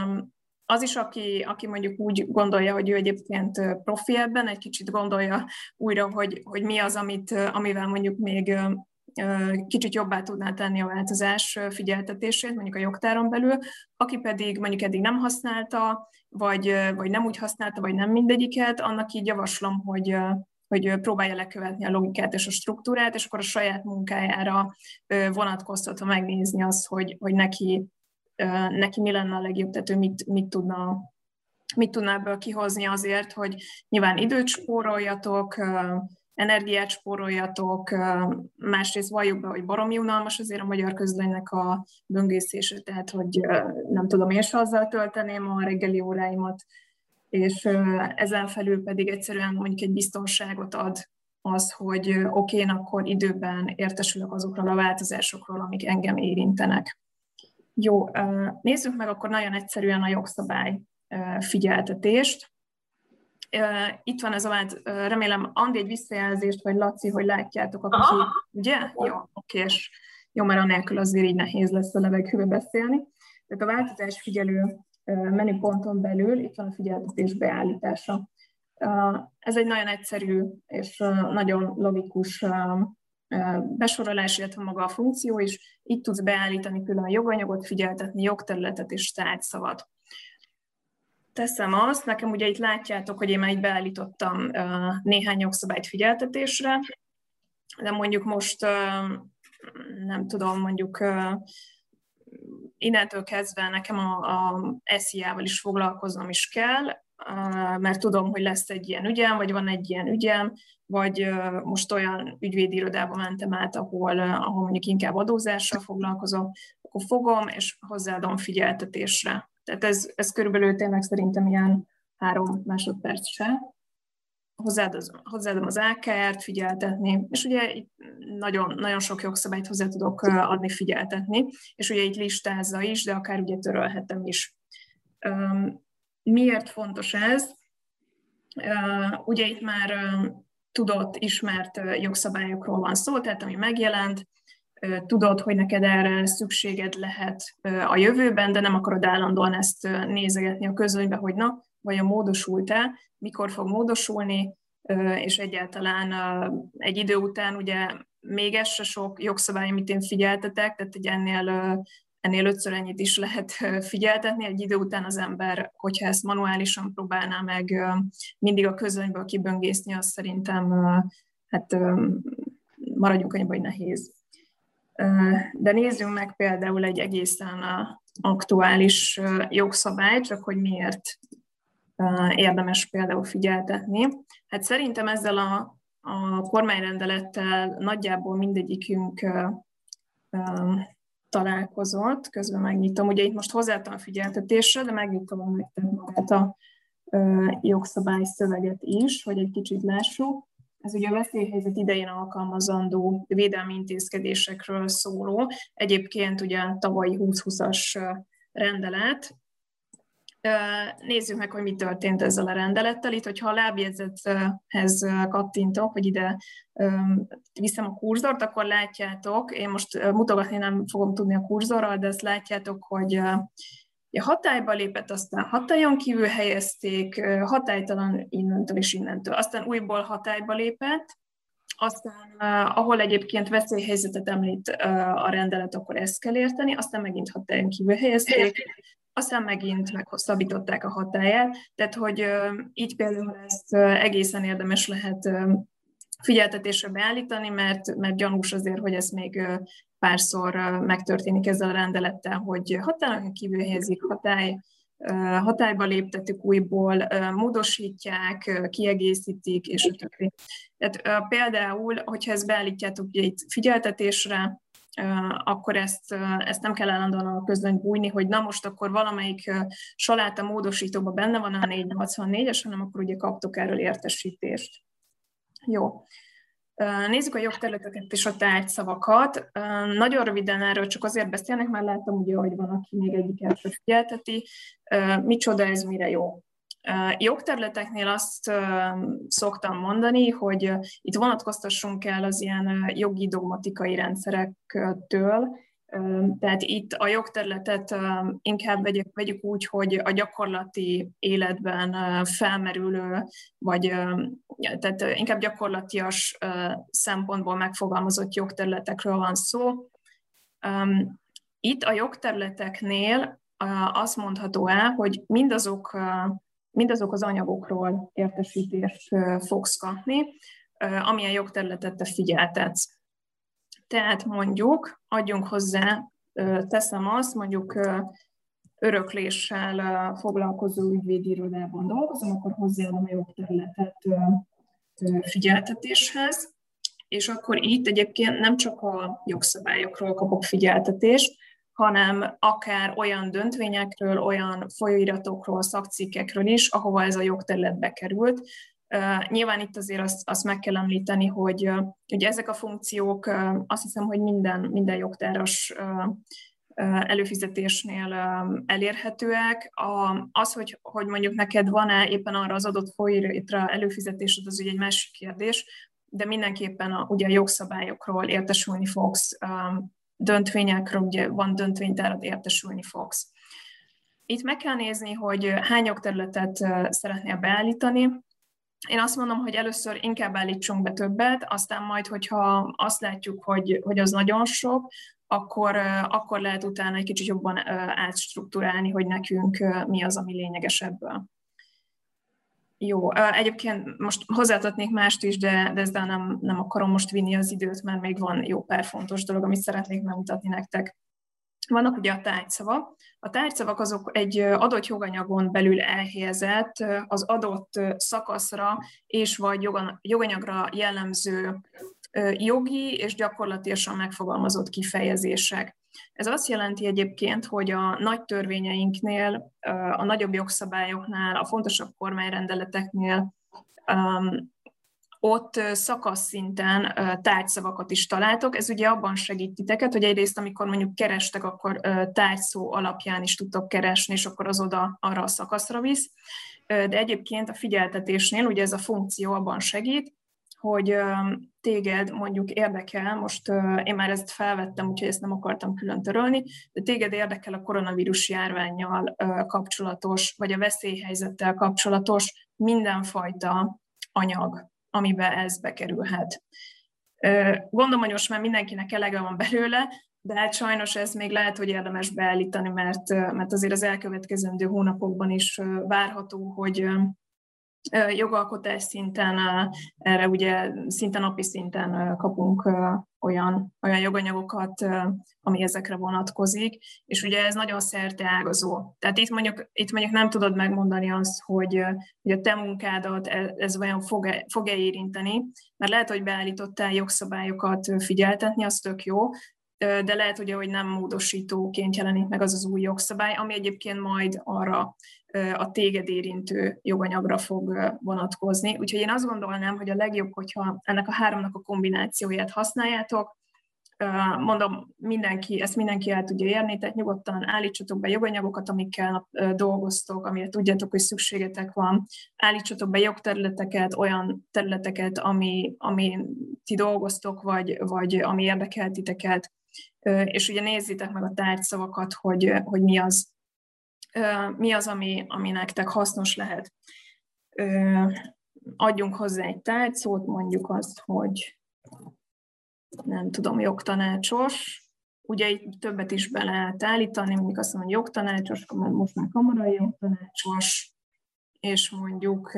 az is, aki, aki mondjuk úgy gondolja, hogy ő egyébként profi ebben, egy kicsit gondolja újra, hogy, hogy mi az, amit, amivel mondjuk még kicsit jobbá tudná tenni a változás figyeltetését, mondjuk a jogtáron belül, aki pedig mondjuk eddig nem használta, vagy, vagy nem úgy használta, vagy nem mindegyiket, annak így javaslom, hogy, hogy próbálja lekövetni a logikát és a struktúrát, és akkor a saját munkájára vonatkoztatva megnézni azt, hogy, hogy neki neki mi lenne a legjobb, tehát ő mit, mit tudna mit tudna ebből kihozni azért, hogy nyilván időt spóroljatok, energiát spóroljatok, másrészt valljuk be, hogy baromi unalmas azért a magyar közlönynek a böngészése, tehát hogy nem tudom, én se azzal tölteném a reggeli óráimat, és ezen felül pedig egyszerűen mondjuk egy biztonságot ad az, hogy oké, én akkor időben értesülök azokról a változásokról, amik engem érintenek. Jó, nézzük meg akkor nagyon egyszerűen a jogszabály figyeltetést. Itt van ez a vált, remélem Andi egy visszajelzést, vagy Laci, hogy látjátok a kép, ugye? Jó, oké, és jó, mert anélkül azért így nehéz lesz a levegőbe beszélni. Tehát a változás figyelő menüponton belül itt van a figyeltetés beállítása. Ez egy nagyon egyszerű és nagyon logikus besorolás, illetve maga a funkció is. Itt tudsz beállítani külön a joganyagot, figyeltetni jogterületet és tárgyszavat. Teszem azt, nekem ugye itt látjátok, hogy én már itt beállítottam néhány jogszabályt figyeltetésre, de mondjuk most nem tudom, mondjuk innentől kezdve nekem a, a SZIA-val is foglalkoznom is kell, mert tudom, hogy lesz egy ilyen ügyem, vagy van egy ilyen ügyem, vagy most olyan ügyvédi irodába mentem át, ahol, ahol mondjuk inkább adózással foglalkozom, akkor fogom, és hozzáadom figyeltetésre. Tehát ez, ez körülbelül tényleg szerintem ilyen három másodperc se. Hozzáadom, hozzáadom az AKR-t figyeltetni, és ugye itt nagyon, nagyon sok jogszabályt hozzá tudok adni figyeltetni, és ugye itt listázza is, de akár ugye törölhetem is. Miért fontos ez? Ugye itt már tudott, ismert jogszabályokról van szó, tehát ami megjelent, tudod, hogy neked erre szükséged lehet a jövőben, de nem akarod állandóan ezt nézegetni a közönybe, hogy na, vajon módosult-e, mikor fog módosulni, és egyáltalán egy idő után ugye még ez se sok jogszabály, amit én figyeltetek, tehát egy ennél ennél ötször ennyit is lehet figyeltetni. Egy idő után az ember, hogyha ezt manuálisan próbálná meg mindig a közönyből kiböngészni, az szerintem hát maradjunk annyiba, hogy nehéz. De nézzünk meg például egy egészen aktuális jogszabály, csak hogy miért érdemes például figyeltetni. Hát szerintem ezzel a, a kormányrendelettel nagyjából mindegyikünk találkozott, közben megnyitom, ugye itt most hozzáadtam a figyeltetésre, de megnyitom nektek magát a jogszabály szöveget is, hogy egy kicsit lássuk. Ez ugye a veszélyhelyzet idején alkalmazandó védelmi intézkedésekről szóló, egyébként ugye tavalyi 2020-as rendelet, Nézzük meg, hogy mi történt ezzel a rendelettel. Itt, hogyha a lábjegyzethez kattintok, hogy ide viszem a kurzort, akkor látjátok, én most mutogatni nem fogom tudni a kurzorral, de ezt látjátok, hogy a hatályba lépett, aztán hatályon kívül helyezték, hatálytalan innentől és innentől. Aztán újból hatályba lépett, aztán ahol egyébként veszélyhelyzetet említ a rendelet, akkor ezt kell érteni, aztán megint hatályon kívül helyezték, aztán megint meghosszabbították a hatáját, tehát hogy így például ezt egészen érdemes lehet figyeltetésre beállítani, mert, mert gyanús azért, hogy ez még párszor megtörténik ezzel a rendelettel, hogy határon kívül helyezik hatály, hatályba léptetük újból, módosítják, kiegészítik, és a többi. Tehát például, hogyha ezt beállítjátok ugye itt figyeltetésre, akkor ezt, ezt nem kell állandóan a közöny bújni, hogy na most akkor valamelyik saláta módosítóban benne van a 484-es, hanem akkor ugye kaptok erről értesítést. Jó. Nézzük a jogterületeket és a tárgyszavakat. Nagyon röviden erről csak azért beszélnek, mert látom ugye, hogy van, aki még egyik első figyelteti. Micsoda ez, mire jó? Jogterületeknél azt szoktam mondani, hogy itt vonatkoztassunk el az ilyen jogi dogmatikai rendszerektől, tehát itt a jogterületet inkább vegyük, vegyük úgy, hogy a gyakorlati életben felmerülő, vagy tehát inkább gyakorlatias szempontból megfogalmazott jogterületekről van szó. Itt a jogterületeknél azt mondható el, hogy mindazok, mindazok az anyagokról értesítést fogsz kapni, amilyen jogterületet te figyeltetsz. Tehát mondjuk adjunk hozzá, teszem azt, mondjuk örökléssel foglalkozó ügyvédirodában dolgozom, akkor hozzáadom a jogterületet figyeltetéshez, és akkor itt egyébként nem csak a jogszabályokról kapok figyeltetést, hanem akár olyan döntvényekről, olyan folyóiratokról, szakcikkekről is, ahova ez a jogterület bekerült, Nyilván itt azért azt, azt meg kell említeni, hogy ugye ezek a funkciók azt hiszem, hogy minden, minden jogtáros előfizetésnél elérhetőek. Az, hogy, hogy mondjuk neked van-e éppen arra az adott folyóira előfizetésed, az ugye egy másik kérdés, de mindenképpen a, ugye a jogszabályokról értesülni fogsz, döntvényekről, ugye van döntvénytárad, értesülni fogsz. Itt meg kell nézni, hogy hány jogterületet szeretnél beállítani, én azt mondom, hogy először inkább állítsunk be többet, aztán majd, hogyha azt látjuk, hogy, hogy az nagyon sok, akkor, akkor lehet utána egy kicsit jobban átstruktúrálni, hogy nekünk mi az, ami lényeges ebből. Jó, egyébként most hozzátetnék mást is, de, de ezzel nem, nem akarom most vinni az időt, mert még van jó pár fontos dolog, amit szeretnék megmutatni nektek. Vannak ugye a tárgyszavak. A tárgyszavak azok egy adott joganyagon belül elhelyezett, az adott szakaszra és vagy joganyagra jellemző jogi és gyakorlatilag megfogalmazott kifejezések. Ez azt jelenti egyébként, hogy a nagy törvényeinknél, a nagyobb jogszabályoknál, a fontosabb kormányrendeleteknél ott szakasz szinten tárgyszavakat is találtok. Ez ugye abban segít titeket, hogy egyrészt, amikor mondjuk kerestek, akkor tárgyszó alapján is tudtok keresni, és akkor az oda arra a szakaszra visz. De egyébként a figyeltetésnél ugye ez a funkció abban segít, hogy téged mondjuk érdekel, most én már ezt felvettem, úgyhogy ezt nem akartam külön törölni, de téged érdekel a koronavírus járványjal kapcsolatos, vagy a veszélyhelyzettel kapcsolatos mindenfajta anyag amiben ez bekerülhet. Gondolom, hogy most már mindenkinek elege van belőle, de hát sajnos ez még lehet, hogy érdemes beállítani, mert, mert azért az elkövetkezendő hónapokban is várható, hogy jogalkotás szinten, erre ugye szinte napi szinten kapunk olyan, olyan joganyagokat, ami ezekre vonatkozik, és ugye ez nagyon szerte ágazó. Tehát itt mondjuk, itt mondjuk nem tudod megmondani azt, hogy, hogy a te munkádat e, ez vajon fog-e, fog-e érinteni, mert lehet, hogy beállítottál jogszabályokat figyeltetni, az tök jó, de lehet ugye, hogy nem módosítóként jelenik meg az az új jogszabály, ami egyébként majd arra a téged érintő joganyagra fog vonatkozni. Úgyhogy én azt gondolnám, hogy a legjobb, hogyha ennek a háromnak a kombinációját használjátok, mondom, mindenki, ezt mindenki el tudja érni, tehát nyugodtan állítsatok be joganyagokat, amikkel dolgoztok, amire tudjátok, hogy szükségetek van, állítsatok be jogterületeket, olyan területeket, ami, ami ti dolgoztok, vagy, vagy ami érdekel titeket, és ugye nézzétek meg a tárgyszavakat, hogy, hogy mi az, mi az, ami, ami nektek hasznos lehet. Adjunk hozzá egy tárgyszót, mondjuk azt, hogy nem tudom, jogtanácsos, ugye itt többet is be lehet állítani, mondjuk azt mondom, hogy jogtanácsos, most már kamarai jogtanácsos, és mondjuk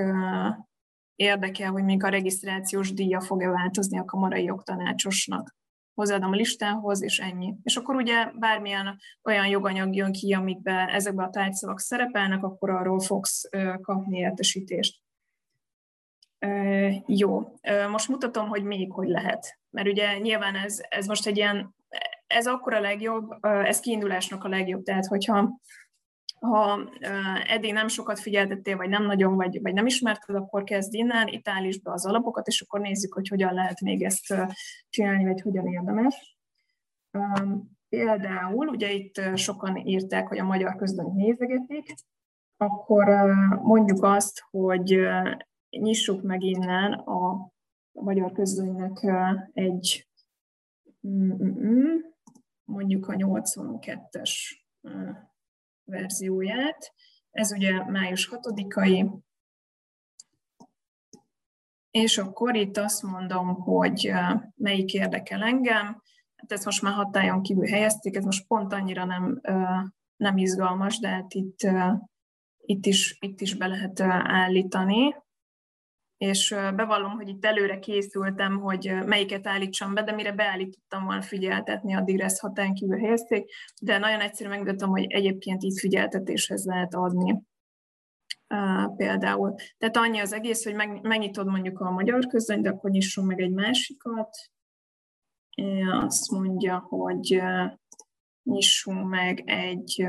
érdekel, hogy még a regisztrációs díja fog-e változni a kamarai jogtanácsosnak. Hozzáadom a listához, és ennyi. És akkor ugye bármilyen olyan joganyag jön ki, amikbe ezekbe a tárgyszavak szerepelnek, akkor arról fogsz kapni értesítést. Jó, most mutatom, hogy még hogy lehet. Mert ugye nyilván ez, ez most egy ilyen, ez akkor a legjobb, ez kiindulásnak a legjobb. Tehát, hogyha ha eddig nem sokat figyeltettél, vagy nem nagyon, vagy, vagy nem ismerted, akkor kezd innen, itt be az alapokat, és akkor nézzük, hogy hogyan lehet még ezt csinálni, vagy hogyan érdemes. Például, ugye itt sokan írták, hogy a magyar közben nézegetik, akkor mondjuk azt, hogy nyissuk meg innen a magyar közlönynek egy mm, mm, mm, mondjuk a 82-es verzióját. Ez ugye május 6-ai, és akkor itt azt mondom, hogy melyik érdekel engem. Hát ezt most már hatályon kívül helyezték, ez most pont annyira nem, nem izgalmas, de hát itt, itt, is, itt is be lehet állítani és bevallom, hogy itt előre készültem, hogy melyiket állítsam be, de mire beállítottam volna figyeltetni, addigra ezt hatán kívül helyezték, de nagyon egyszerű megmutatom, hogy egyébként itt figyeltetéshez lehet adni például. Tehát annyi az egész, hogy megnyitod mondjuk a magyar közöny, de akkor nyissunk meg egy másikat. Azt mondja, hogy nyissunk meg egy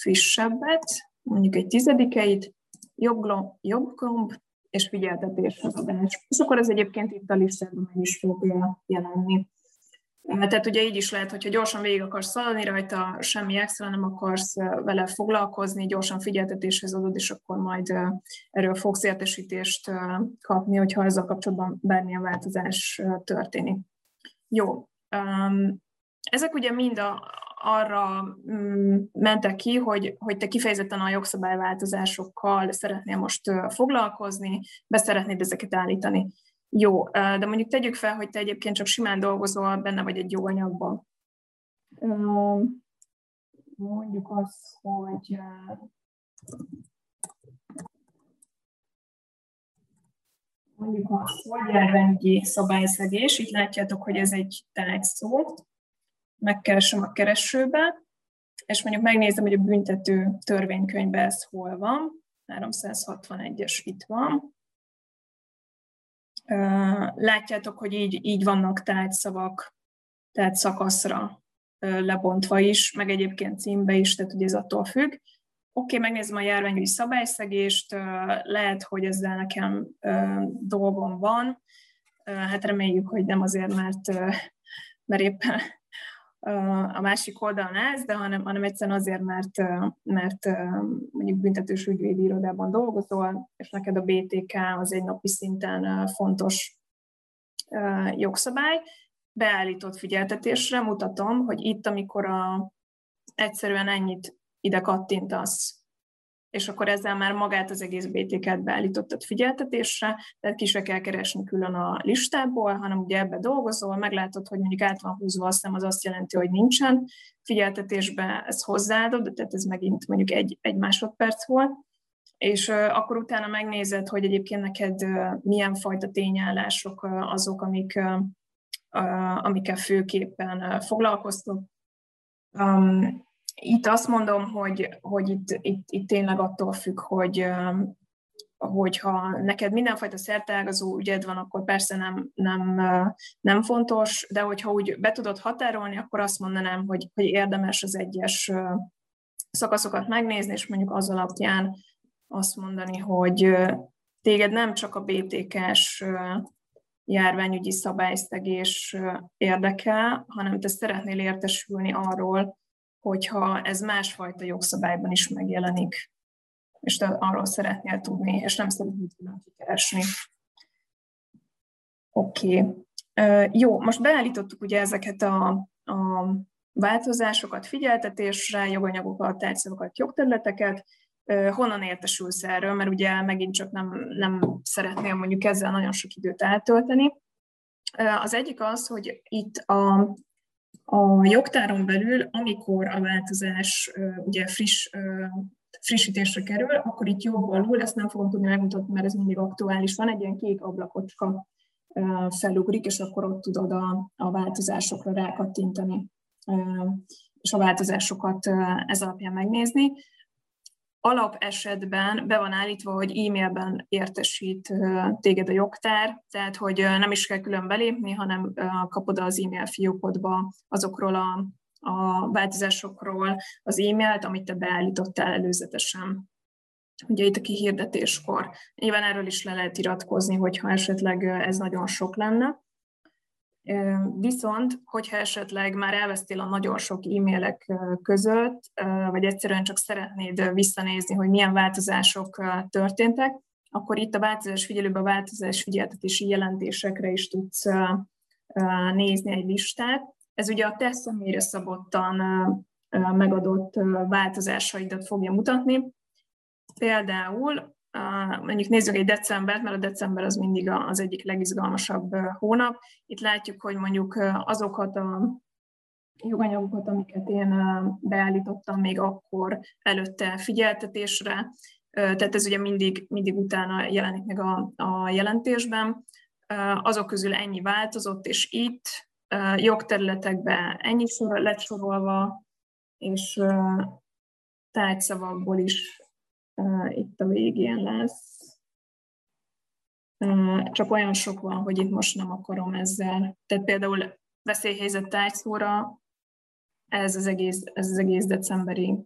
frissebbet, mondjuk egy tizedikeit, jobb, jobb gomb, és figyeltetéshez adás. És akkor ez egyébként itt a listában is fog jelenni. Tehát ugye így is lehet, hogyha gyorsan végig akarsz szaladni rajta, semmi extra nem akarsz vele foglalkozni, gyorsan figyeltetéshez adod, és akkor majd erről fogsz értesítést kapni, hogyha ezzel kapcsolatban bármilyen változás történik. Jó. Ezek ugye mind a, arra mm, mentek ki, hogy, hogy te kifejezetten a jogszabályváltozásokkal szeretnél most foglalkozni, be szeretnéd ezeket állítani. Jó, de mondjuk tegyük fel, hogy te egyébként csak simán dolgozol, benne vagy egy jó anyagban. Mondjuk azt, hogy mondjuk a hogy szabályszegés, itt látjátok, hogy ez egy szó, megkeresem a keresőbe, és mondjuk megnézem, hogy a büntető törvénykönyvben ez hol van. 361-es itt van. Látjátok, hogy így, így vannak tárgyszavak, tehát szakaszra lebontva is, meg egyébként címbe is, tehát ugye ez attól függ. Oké, okay, megnézem a járványügyi szabályszegést, lehet, hogy ezzel nekem dolgom van, hát reméljük, hogy nem azért, mert, mert éppen a másik oldalon ez, de hanem, hanem egyszerűen azért, mert, mert mondjuk büntetős ügyvédi irodában dolgozol, és neked a BTK az egy napi szinten fontos jogszabály, beállított figyeltetésre mutatom, hogy itt, amikor a, egyszerűen ennyit ide kattintasz és akkor ezzel már magát az egész BTK-t beállítottad figyeltetésre, tehát ki se kell keresni külön a listából, hanem ugye ebbe dolgozol, meglátod, hogy mondjuk át van húzva a szem, az azt jelenti, hogy nincsen figyeltetésbe, ez hozzáadod, tehát ez megint mondjuk egy, egy másodperc volt, és akkor utána megnézed, hogy egyébként neked milyen fajta tényállások azok, amik, amikkel főképpen foglalkoztok. Itt azt mondom, hogy, hogy itt, itt, itt tényleg attól függ, hogy hogyha neked mindenfajta szerteágazó ügyed van, akkor persze nem, nem, nem fontos, de hogyha úgy be tudod határolni, akkor azt mondanám, hogy, hogy érdemes az egyes szakaszokat megnézni, és mondjuk az alapján azt mondani, hogy téged nem csak a BTK-s járványügyi szabályszegés érdekel, hanem te szeretnél értesülni arról, hogyha ez másfajta jogszabályban is megjelenik, és te arról szeretnél tudni, és nem szeretnél kikeresni. Oké. Okay. Jó, most beállítottuk ugye ezeket a, a változásokat, figyeltetésre, joganyagokat, tárgyszavakat, jogterületeket, honnan értesülsz erről, mert ugye megint csak nem, nem szeretnél mondjuk ezzel nagyon sok időt eltölteni. Az egyik az, hogy itt a, a jogtáron belül, amikor a változás ugye friss, frissítésre kerül, akkor itt jobb alul, ezt nem fogom tudni megmutatni, mert ez mindig aktuális, van egy ilyen kék ablakocska felugrik, és akkor ott tudod a, a változásokra rákattintani, és a változásokat ez alapján megnézni alap esetben be van állítva, hogy e-mailben értesít téged a jogtár, tehát hogy nem is kell külön belépni, hanem kapod az e-mail fiókodba azokról a, a változásokról az e-mailt, amit te beállítottál előzetesen. Ugye itt a kihirdetéskor. Nyilván erről is le lehet iratkozni, hogyha esetleg ez nagyon sok lenne. Viszont, hogyha esetleg már elvesztél a nagyon sok e-mailek között, vagy egyszerűen csak szeretnéd visszanézni, hogy milyen változások történtek, akkor itt a változás figyelőben a változás figyeltetési jelentésekre is tudsz nézni egy listát. Ez ugye a te személyre szabottan megadott változásaidat fogja mutatni. Például mondjuk nézzük egy decembert, mert a december az mindig az egyik legizgalmasabb hónap. Itt látjuk, hogy mondjuk azokat a joganyagokat, amiket én beállítottam még akkor előtte figyeltetésre, tehát ez ugye mindig, mindig utána jelenik meg a, a jelentésben. Azok közül ennyi változott, és itt jogterületekben ennyi sor lett sorolva, és tárgyszavakból is itt a végén lesz. Csak olyan sok van, hogy itt most nem akarom ezzel. Tehát például veszélyhelyzet tájszóra ez az egész, ez az egész decemberi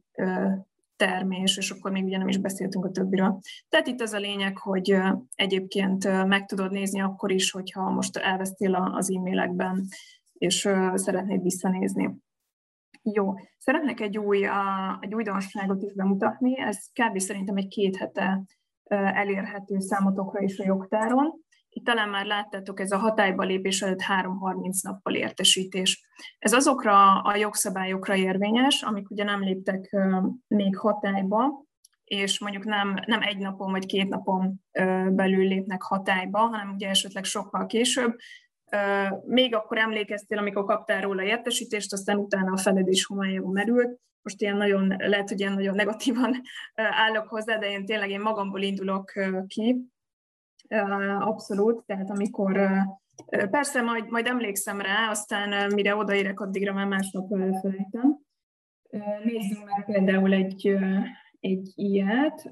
termés, és akkor még ugye nem is beszéltünk a többiről. Tehát itt az a lényeg, hogy egyébként meg tudod nézni akkor is, hogyha most elvesztél az e-mailekben, és szeretnéd visszanézni. Jó, szeretnék egy új, egy újdonságot is bemutatni, ez kb. szerintem egy két hete elérhető számotokra is a jogtáron. Itt talán már láttátok, ez a hatályba lépés előtt 3-30 nappal értesítés. Ez azokra a jogszabályokra érvényes, amik ugye nem léptek még hatályba, és mondjuk nem, nem egy napon vagy két napon belül lépnek hatályba, hanem ugye esetleg sokkal később, még akkor emlékeztél, amikor kaptál róla értesítést, aztán utána a feledés homályába merült. Most ilyen nagyon, lehet, hogy ilyen nagyon negatívan állok hozzá, de én tényleg én magamból indulok ki. Abszolút, tehát amikor Persze, majd, majd emlékszem rá, aztán mire odaérek, addigra már másnap elfelejtem. Nézzünk meg például egy, egy ilyet.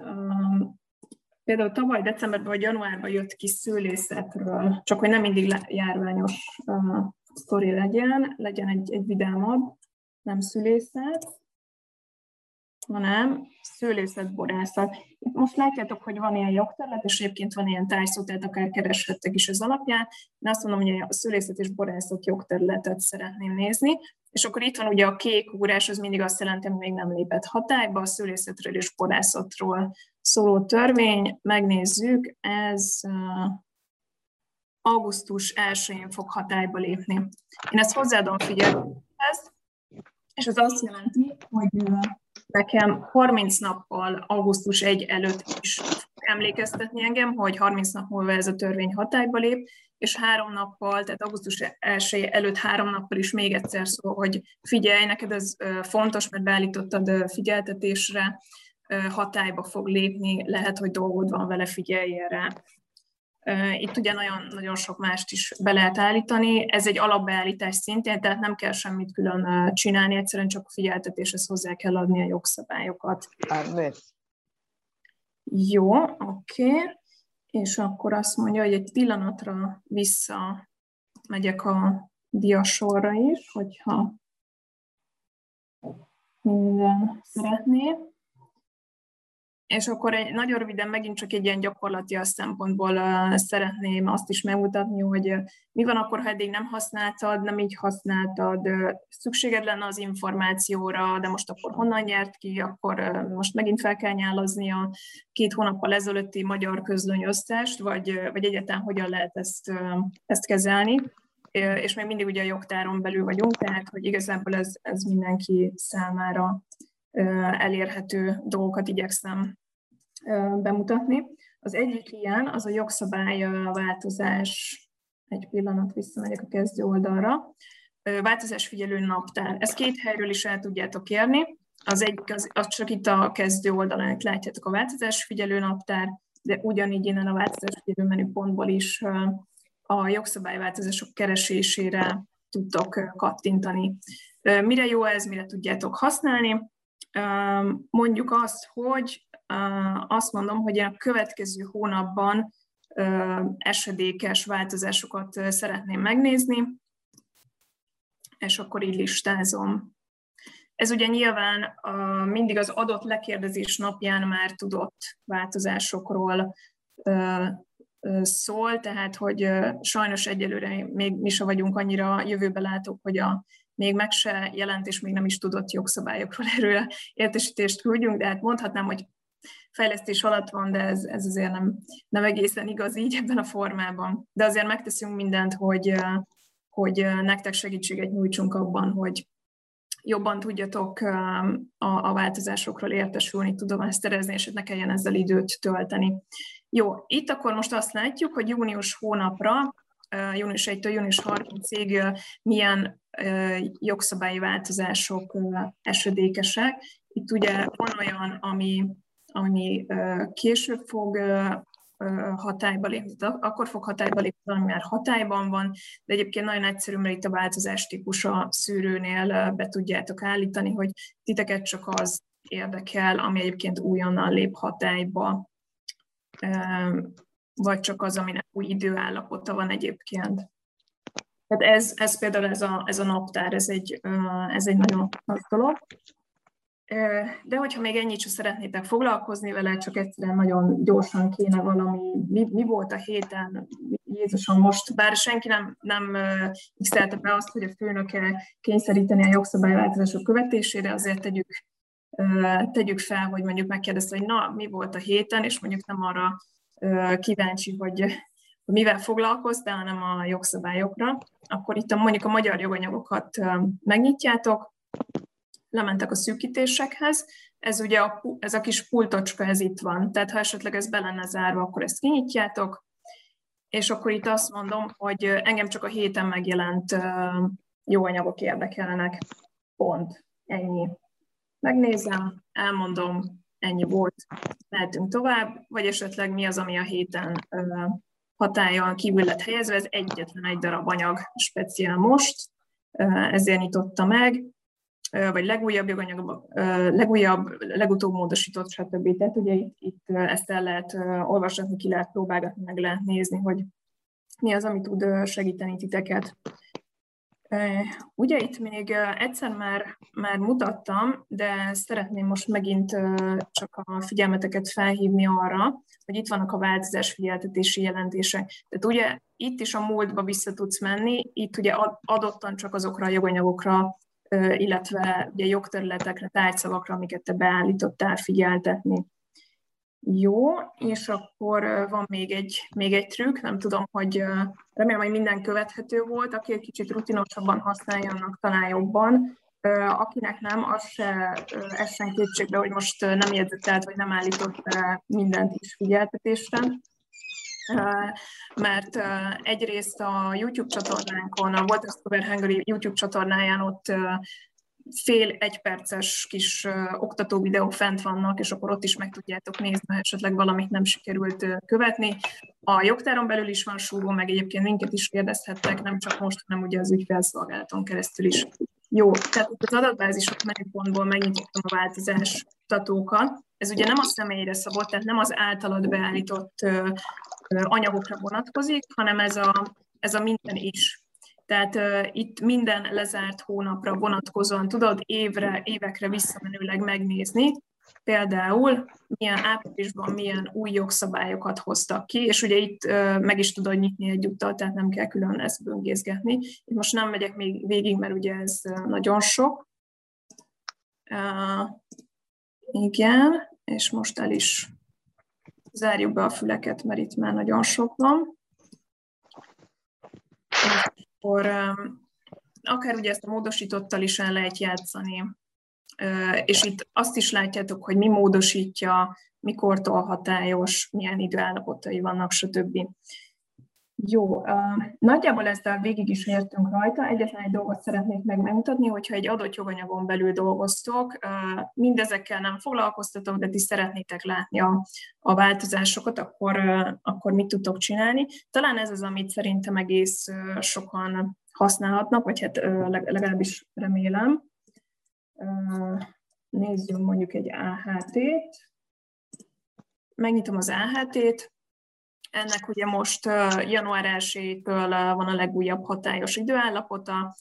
Például tavaly decemberben vagy januárban jött ki szőlészetről, csak hogy nem mindig járványos uh, sztori legyen, legyen egy, egy vidámabb, nem szülészet, hanem szőlészetborászat. Itt most látjátok, hogy van ilyen jogterület, és egyébként van ilyen tájszó, tehát akár kereshettek is az alapján. Én azt mondom, hogy a szőlészet és borászat jogterületet szeretném nézni, és akkor itt van ugye a kék ugurás, az mindig azt jelenti, hogy még nem lépett hatályba, a szőlészetről és borászatról szóló törvény, megnézzük, ez augusztus 1-én fog hatályba lépni. Én ezt hozzáadom figyelmez, és az azt jelenti, hogy nekem 30 nappal augusztus 1 előtt is emlékeztetni engem, hogy 30 nap múlva ez a törvény hatályba lép, és három nappal, tehát augusztus 1 előtt három nappal is még egyszer szól, hogy figyelj, neked ez fontos, mert beállítottad figyeltetésre, hatályba fog lépni, lehet, hogy dolgod van vele, figyelj erre. Itt ugye nagyon, nagyon sok mást is be lehet állítani. Ez egy alapbeállítás szintén, tehát nem kell semmit külön csinálni, egyszerűen csak a figyeltetéshez hozzá kell adni a jogszabályokat. Jó, oké. Okay. És akkor azt mondja, hogy egy pillanatra vissza megyek a diasorra is, hogyha minden szeretné. És akkor egy, nagyon röviden megint csak egy ilyen gyakorlati szempontból uh, szeretném azt is megmutatni, hogy uh, mi van akkor, ha eddig nem használtad, nem így használtad, uh, szükséged lenne az információra, de most akkor honnan nyert ki, akkor uh, most megint fel kell nyálazni a két hónappal ezelőtti magyar közlöny vagy, uh, vagy egyáltalán hogyan lehet ezt, uh, ezt kezelni. És még mindig ugye a jogtáron belül vagyunk, tehát hogy igazából ez, ez mindenki számára elérhető dolgokat igyekszem bemutatni. Az egyik ilyen, az a jogszabály változás, egy pillanat visszamegyek a kezdő oldalra, változásfigyelő naptár. Ezt két helyről is el tudjátok kérni. Az egyik, az, az csak itt a kezdő oldalon, itt látjátok a változásfigyelő naptár, de ugyanígy innen a változásfigyelő menüpontból is a jogszabályváltozások keresésére tudtok kattintani. Mire jó ez, mire tudjátok használni? Mondjuk azt, hogy azt mondom, hogy a következő hónapban esedékes változásokat szeretném megnézni, és akkor így listázom. Ez ugye nyilván mindig az adott lekérdezés napján már tudott változásokról szól, tehát hogy sajnos egyelőre még mi se vagyunk annyira jövőbe látók, hogy a még meg se jelent, és még nem is tudott jogszabályokról erről értesítést küldjünk, de hát mondhatnám, hogy fejlesztés alatt van, de ez, ez azért nem, nem egészen igaz így ebben a formában. De azért megteszünk mindent, hogy, hogy nektek segítséget nyújtsunk abban, hogy jobban tudjatok a, a változásokról értesülni, tudomást szerezni, és ne kelljen ezzel időt tölteni. Jó, itt akkor most azt látjuk, hogy június hónapra június 1-től június 30-ig milyen jogszabályi változások esedékesek. Itt ugye van olyan, ami, ami később fog hatályba lépni, akkor fog hatályba lépni, ami már hatályban van, de egyébként nagyon egyszerű, mert itt a változás típusa szűrőnél be tudjátok állítani, hogy titeket csak az érdekel, ami egyébként újonnan lép hatályba vagy csak az, aminek új időállapota van egyébként. Tehát ez, ez például ez a, ez a naptár, ez egy, ez egy nagyon nagy dolog. De hogyha még ennyit sem szeretnétek foglalkozni vele, csak egyszerűen nagyon gyorsan kéne valami, mi, mi volt a héten, Jézusom most, bár senki nem, nem x be azt, hogy a főnöke kényszeríteni a jogszabályváltozások követésére, azért tegyük, tegyük fel, hogy mondjuk megkérdezte, hogy na, mi volt a héten, és mondjuk nem arra kíváncsi, hogy mivel foglalkoztál, hanem a jogszabályokra, akkor itt a, mondjuk a magyar joganyagokat megnyitjátok, lementek a szűkítésekhez, ez ugye a, ez a kis pultocska, ez itt van, tehát ha esetleg ez be lenne zárva, akkor ezt kinyitjátok, és akkor itt azt mondom, hogy engem csak a héten megjelent jó anyagok érdekelnek, pont, ennyi. Megnézem, elmondom, ennyi volt, mehetünk tovább, vagy esetleg mi az, ami a héten hatályon kívül lett helyezve, ez egyetlen egy darab anyag speciál most, ezért nyitotta meg, vagy legújabb joganyag, legújabb, legutóbb módosított, stb. Tehát ugye itt, itt ezt el lehet olvasni, ki lehet próbálgatni, meg lehet nézni, hogy mi az, ami tud segíteni titeket. Ugye itt még egyszer már, már mutattam, de szeretném most megint csak a figyelmeteket felhívni arra, hogy itt vannak a változás figyeltetési jelentések. Tehát ugye itt is a múltba vissza tudsz menni, itt ugye adottan csak azokra a joganyagokra, illetve ugye jogterületekre, tárgyszavakra, amiket te beállítottál figyeltetni. Jó, és akkor van még egy, még egy trükk, nem tudom, hogy remélem, hogy minden követhető volt, aki egy kicsit rutinosabban használja, annak talán jobban. Akinek nem, az se essen kétségbe, hogy most nem jegyzetelt, vagy nem állított mindent is figyeltetésre. Mert egyrészt a YouTube csatornánkon, a Water Hungary YouTube csatornáján ott fél egyperces kis oktató videók fent vannak, és akkor ott is meg tudjátok nézni, ha esetleg valamit nem sikerült követni. A jogtáron belül is van súgó, meg egyébként minket is kérdezhettek, nem csak most, hanem ugye az ügyfelszolgálaton keresztül is. Jó, tehát az adatbázisok menüpontból megnyitottam a változás mutatókat. Ez ugye nem a személyre szabott, tehát nem az általad beállított anyagokra vonatkozik, hanem ez a, ez a minden is tehát uh, itt minden lezárt hónapra vonatkozóan tudod évre, évekre visszamenőleg megnézni, például milyen áprilisban milyen új jogszabályokat hoztak ki, és ugye itt meg is tudod nyitni egyúttal, tehát nem kell külön ezt böngészgetni. Itt most nem megyek még végig, mert ugye ez nagyon sok. Uh, igen, és most el is zárjuk be a füleket, mert itt már nagyon sok van. Akkor um, akár ugye ezt a módosítottal is el lehet játszani, és itt azt is látjátok, hogy mi módosítja, mikortól hatályos, milyen időállapotai vannak, stb. Jó, nagyjából ezzel végig is értünk rajta. Egyetlen egy dolgot szeretnék meg megmutatni, hogyha egy adott joganyagon belül dolgoztok, mindezekkel nem foglalkoztatok, de ti szeretnétek látni a, a változásokat, akkor, akkor mit tudtok csinálni. Talán ez az, amit szerintem egész sokan használhatnak, vagy hát legalábbis remélem. Nézzünk mondjuk egy AHT-t. Megnyitom az AHT-t. Ennek ugye most január 1-től van a legújabb hatályos időállapota,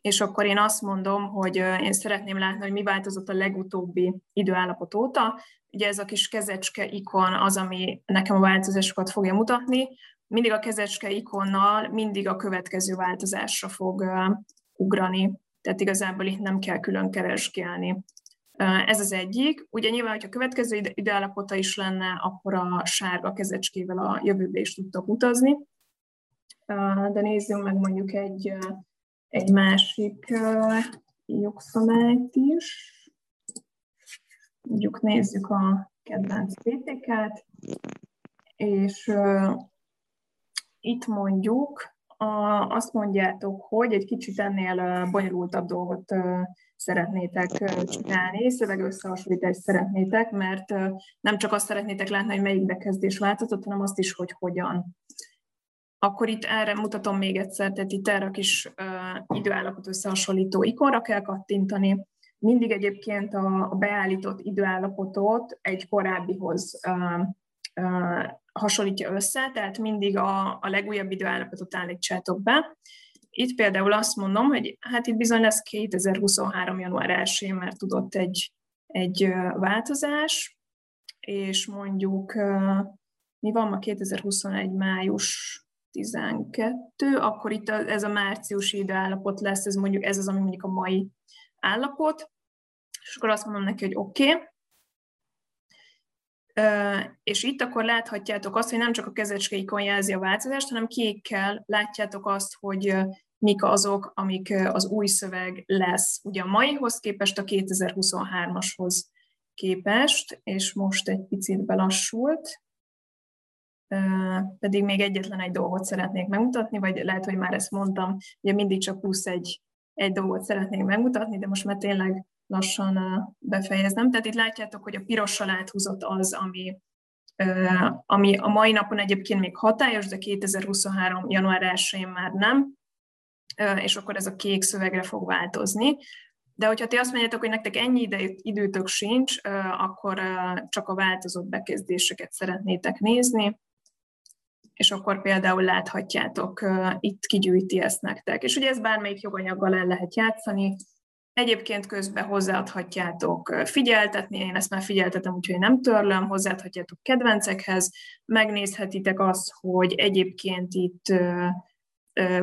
és akkor én azt mondom, hogy én szeretném látni, hogy mi változott a legutóbbi időállapot óta. Ugye ez a kis kezecske ikon az, ami nekem a változásokat fogja mutatni. Mindig a kezecske ikonnal mindig a következő változásra fog ugrani tehát igazából itt nem kell külön keresgélni. Ez az egyik. Ugye nyilván, hogyha következő ideállapota is lenne, akkor a sárga kezecskével a jövőbe is tudtok utazni. De nézzünk meg mondjuk egy, egy másik jogszabályt is. Mondjuk nézzük a kedvenc PTK-t, és itt mondjuk azt mondjátok, hogy egy kicsit ennél bonyolultabb dolgot szeretnétek csinálni, szövegösszehasonlítást szeretnétek, mert nem csak azt szeretnétek látni, hogy melyik bekezdés változott, hanem azt is, hogy hogyan. Akkor itt erre mutatom még egyszer, tehát itt erre a kis uh, időállapot összehasonlító ikonra kell kattintani. Mindig egyébként a, beállított időállapotot egy korábbihoz hasonlítja össze, tehát mindig a, a legújabb időállapotot állítsátok be. Itt például azt mondom, hogy hát itt bizony lesz 2023. január 1 mert tudott egy, egy változás, és mondjuk mi van ma 2021. május 12, akkor itt ez a márciusi időállapot lesz, ez mondjuk ez az, ami mondjuk a mai állapot, és akkor azt mondom neki, hogy oké, okay, és itt akkor láthatjátok azt, hogy nem csak a kezecske jelzi a változást, hanem kékkel látjátok azt, hogy mik azok, amik az új szöveg lesz. Ugye a maihoz képest, a 2023-ashoz képest, és most egy picit belassult, pedig még egyetlen egy dolgot szeretnék megmutatni, vagy lehet, hogy már ezt mondtam, ugye mindig csak plusz egy, egy dolgot szeretnék megmutatni, de most már tényleg lassan befejezem. Tehát itt látjátok, hogy a pirossal áthúzott az, ami, ami a mai napon egyébként még hatályos, de 2023. január 1-én már nem, és akkor ez a kék szövegre fog változni. De hogyha ti azt mondjátok, hogy nektek ennyi időtök sincs, akkor csak a változott bekezdéseket szeretnétek nézni, és akkor például láthatjátok, itt kigyűjti ezt nektek. És ugye ez bármelyik joganyaggal el lehet játszani, Egyébként közben hozzáadhatjátok figyeltetni, én ezt már figyeltetem, úgyhogy nem törlöm, hozzáadhatjátok kedvencekhez, megnézhetitek azt, hogy egyébként itt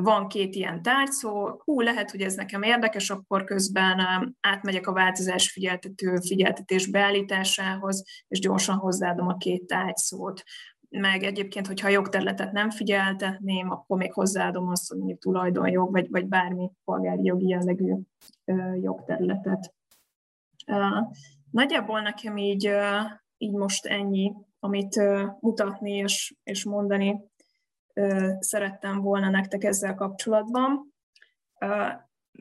van két ilyen tárgyszó, hú, lehet, hogy ez nekem érdekes, akkor közben átmegyek a változás figyeltető figyeltetés beállításához, és gyorsan hozzáadom a két tárgyszót meg egyébként, hogyha a jogterületet nem figyeltetném, akkor még hozzáadom azt, hogy mondjuk tulajdonjog, vagy, vagy bármi polgári jogi jellegű jogterületet. Nagyjából nekem így, így most ennyi, amit mutatni és, és mondani szerettem volna nektek ezzel kapcsolatban.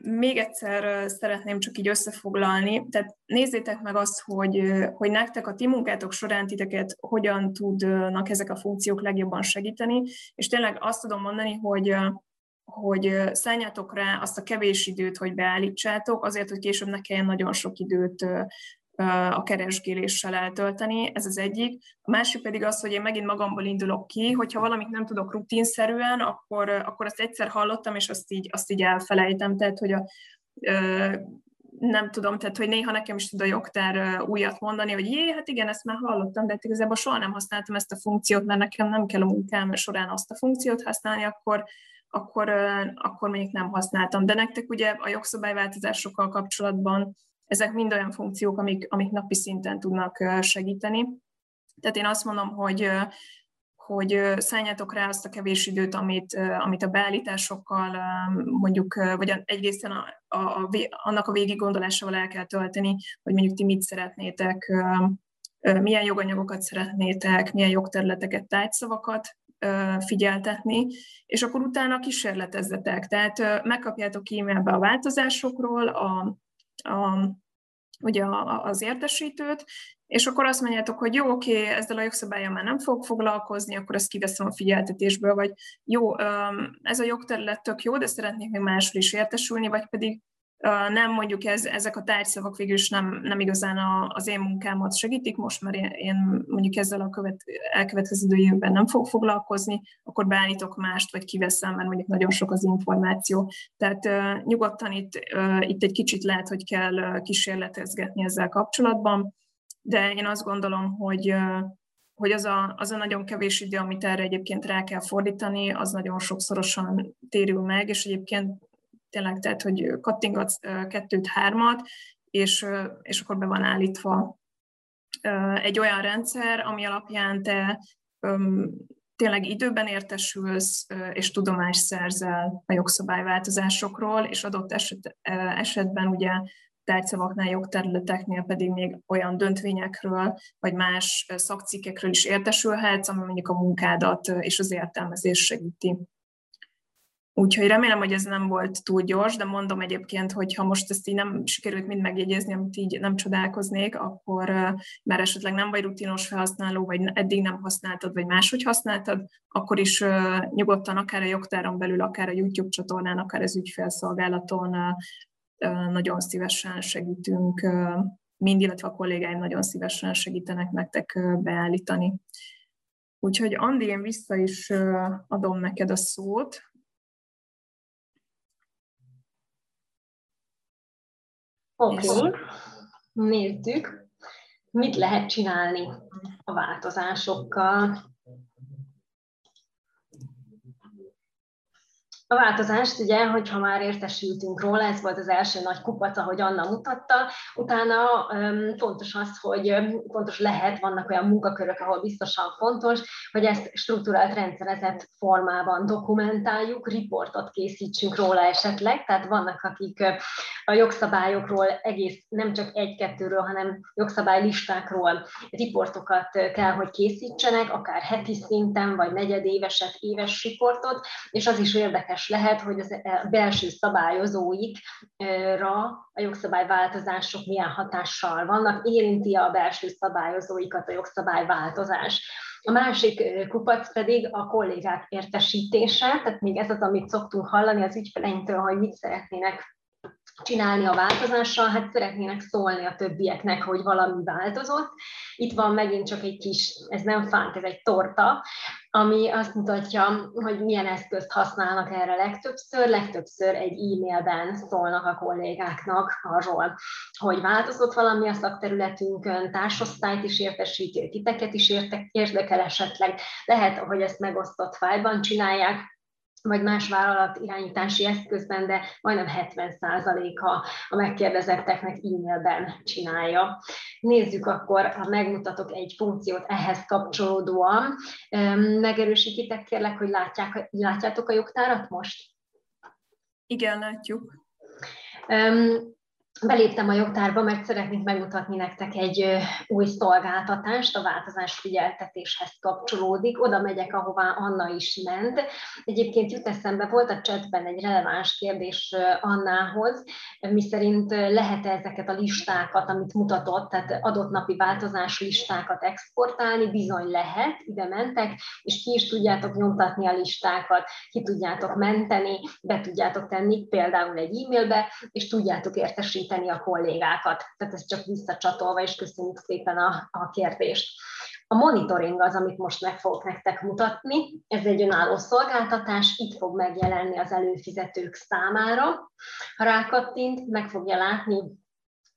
Még egyszer szeretném csak így összefoglalni, tehát nézzétek meg azt, hogy, hogy nektek a ti munkátok során titeket hogyan tudnak ezek a funkciók legjobban segíteni, és tényleg azt tudom mondani, hogy hogy szálljátok rá azt a kevés időt, hogy beállítsátok, azért, hogy később ne kelljen nagyon sok időt a keresgéléssel eltölteni, ez az egyik. A másik pedig az, hogy én megint magamból indulok ki, hogyha valamit nem tudok rutinszerűen, akkor, akkor azt egyszer hallottam, és azt így, azt így elfelejtem. Tehát, hogy a, nem tudom, tehát hogy néha nekem is tud a jogtár újat mondani, hogy jé, hát igen, ezt már hallottam, de hát igazából soha nem használtam ezt a funkciót, mert nekem nem kell a munkám során azt a funkciót használni, akkor, akkor, akkor mondjuk nem használtam. De nektek ugye a jogszabályváltozásokkal kapcsolatban ezek mind olyan funkciók, amik, amik napi szinten tudnak segíteni. Tehát én azt mondom, hogy hogy szálljátok rá azt a kevés időt, amit, amit a beállításokkal mondjuk, vagy egészen a, a, a, annak a végig gondolásával el kell tölteni, hogy mondjuk ti mit szeretnétek, milyen joganyagokat szeretnétek, milyen jogterületeket, tájszavakat figyeltetni, és akkor utána kísérletezzetek. Tehát megkapjátok e-mailbe a változásokról, a, a, ugye az értesítőt, és akkor azt mondjátok, hogy jó, oké, ezzel a jogszabályon már nem fogok foglalkozni, akkor ezt kiveszem a figyeltetésből, vagy jó, ez a jogterület tök jó, de szeretnék még máshol is értesülni, vagy pedig nem mondjuk ez, ezek a tárgyszavak végül is nem, nem igazán a, az én munkámat segítik, most már én, mondjuk ezzel a követ, elkövetkező évben nem fog foglalkozni, akkor beállítok mást, vagy kiveszem, mert mondjuk nagyon sok az információ. Tehát uh, nyugodtan itt, uh, itt egy kicsit lehet, hogy kell uh, kísérletezgetni ezzel kapcsolatban, de én azt gondolom, hogy uh, hogy az a, az a nagyon kevés idő, amit erre egyébként rá kell fordítani, az nagyon sokszorosan térül meg, és egyébként tényleg, tehát, hogy kattingatsz kettőt, hármat, és, és akkor be van állítva egy olyan rendszer, ami alapján te tényleg időben értesülsz, és tudomást szerzel a jogszabályváltozásokról, és adott eset, esetben ugye tárgyszavaknál, jogterületeknél pedig még olyan döntvényekről, vagy más szakcikkekről is értesülhetsz, ami mondjuk a munkádat és az értelmezés segíti. Úgyhogy remélem, hogy ez nem volt túl gyors, de mondom egyébként, hogy ha most ezt így nem sikerült mind megjegyezni, amit így nem csodálkoznék, akkor mert esetleg nem vagy rutinos felhasználó, vagy eddig nem használtad, vagy máshogy használtad, akkor is nyugodtan akár a jogtáron belül, akár a YouTube csatornán, akár az ügyfélszolgálaton nagyon szívesen segítünk, mind, illetve a kollégáim nagyon szívesen segítenek nektek beállítani. Úgyhogy Andi, én vissza is adom neked a szót, Oké, okay. nézzük, mit lehet csinálni a változásokkal. A változást ugye, hogyha már értesültünk róla, ez volt az első nagy kupac, ahogy Anna mutatta, utána um, fontos az, hogy um, fontos lehet, vannak olyan munkakörök, ahol biztosan fontos, hogy ezt struktúrált rendszerezett formában dokumentáljuk, riportot készítsünk róla esetleg, tehát vannak, akik a jogszabályokról egész, nem csak egy-kettőről, hanem jogszabálylistákról riportokat kell, hogy készítsenek, akár heti szinten, vagy negyedéveset, éves riportot, és az is érdekes, érdekes lehet, hogy az e, belső szabályozóikra a jogszabályváltozások milyen hatással vannak, érinti a belső szabályozóikat a jogszabályváltozás. A másik kupac pedig a kollégák értesítése, tehát még ez az, amit szoktunk hallani az ügyfeleinktől, hogy mit szeretnének csinálni a változással, hát szeretnének szólni a többieknek, hogy valami változott. Itt van megint csak egy kis, ez nem fánk, ez egy torta, ami azt mutatja, hogy milyen eszközt használnak erre legtöbbször. Legtöbbször egy e-mailben szólnak a kollégáknak arról, hogy változott valami a szakterületünkön, társosztályt is értesíti, titeket is érdekel esetleg. Lehet, hogy ezt megosztott fájban csinálják, vagy más vállalat irányítási eszközben, de majdnem 70%-a a megkérdezetteknek e-mailben csinálja. Nézzük akkor, ha megmutatok egy funkciót ehhez kapcsolódóan. Megerősítitek kérlek, hogy látják, látjátok a jogtárat most? Igen, látjuk. Beléptem a jogtárba, mert szeretnék megmutatni nektek egy új szolgáltatást, a változás figyeltetéshez kapcsolódik. Oda megyek, ahová Anna is ment. Egyébként jut eszembe, volt a chatben egy releváns kérdés Annához, miszerint lehet -e ezeket a listákat, amit mutatott, tehát adott napi változású listákat exportálni, bizony lehet, ide mentek, és ki is tudjátok nyomtatni a listákat, ki tudjátok menteni, be tudjátok tenni például egy e-mailbe, és tudjátok értesíteni segíteni a kollégákat. Tehát ez csak visszacsatolva, és köszönjük szépen a, a kérdést. A monitoring az, amit most meg fogok nektek mutatni. Ez egy önálló szolgáltatás, itt fog megjelenni az előfizetők számára. Ha rákattint, meg fogja látni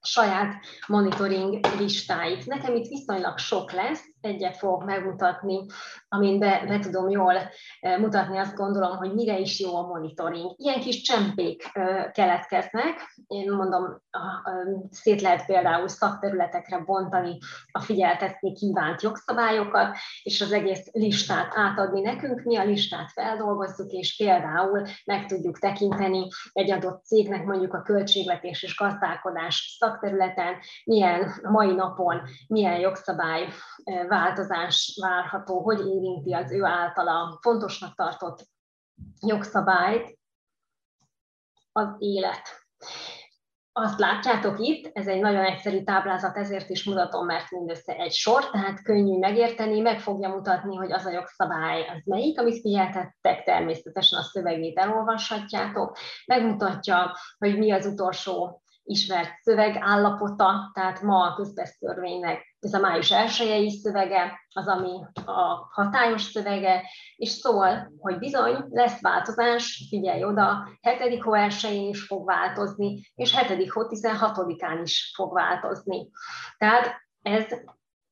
saját monitoring listáit. Nekem itt viszonylag sok lesz, egyet fogok megmutatni, amin be, be tudom jól mutatni, azt gondolom, hogy mire is jó a monitoring. Ilyen kis csempék keletkeznek, én mondom, szét lehet például szakterületekre bontani a figyeltetni kívánt jogszabályokat, és az egész listát átadni nekünk, mi a listát feldolgozzuk, és például meg tudjuk tekinteni egy adott cégnek mondjuk a költségvetés és gazdálkodás szakterületen, milyen mai napon, milyen jogszabály változás várható, hogy érinti az ő általa fontosnak tartott jogszabályt az élet. Azt látjátok itt, ez egy nagyon egyszerű táblázat, ezért is mutatom, mert mindössze egy sor, tehát könnyű megérteni, meg fogja mutatni, hogy az a jogszabály az melyik, amit figyeltettek, természetesen a szövegét elolvashatjátok, megmutatja, hogy mi az utolsó ismert szöveg állapota, tehát ma a közbesztörvénynek ez a május 1 szövege, az, ami a hatályos szövege, és szól, hogy bizony lesz változás, figyelj oda, 7. hó 1 is fog változni, és 7. hó 16-án is fog változni. Tehát ez,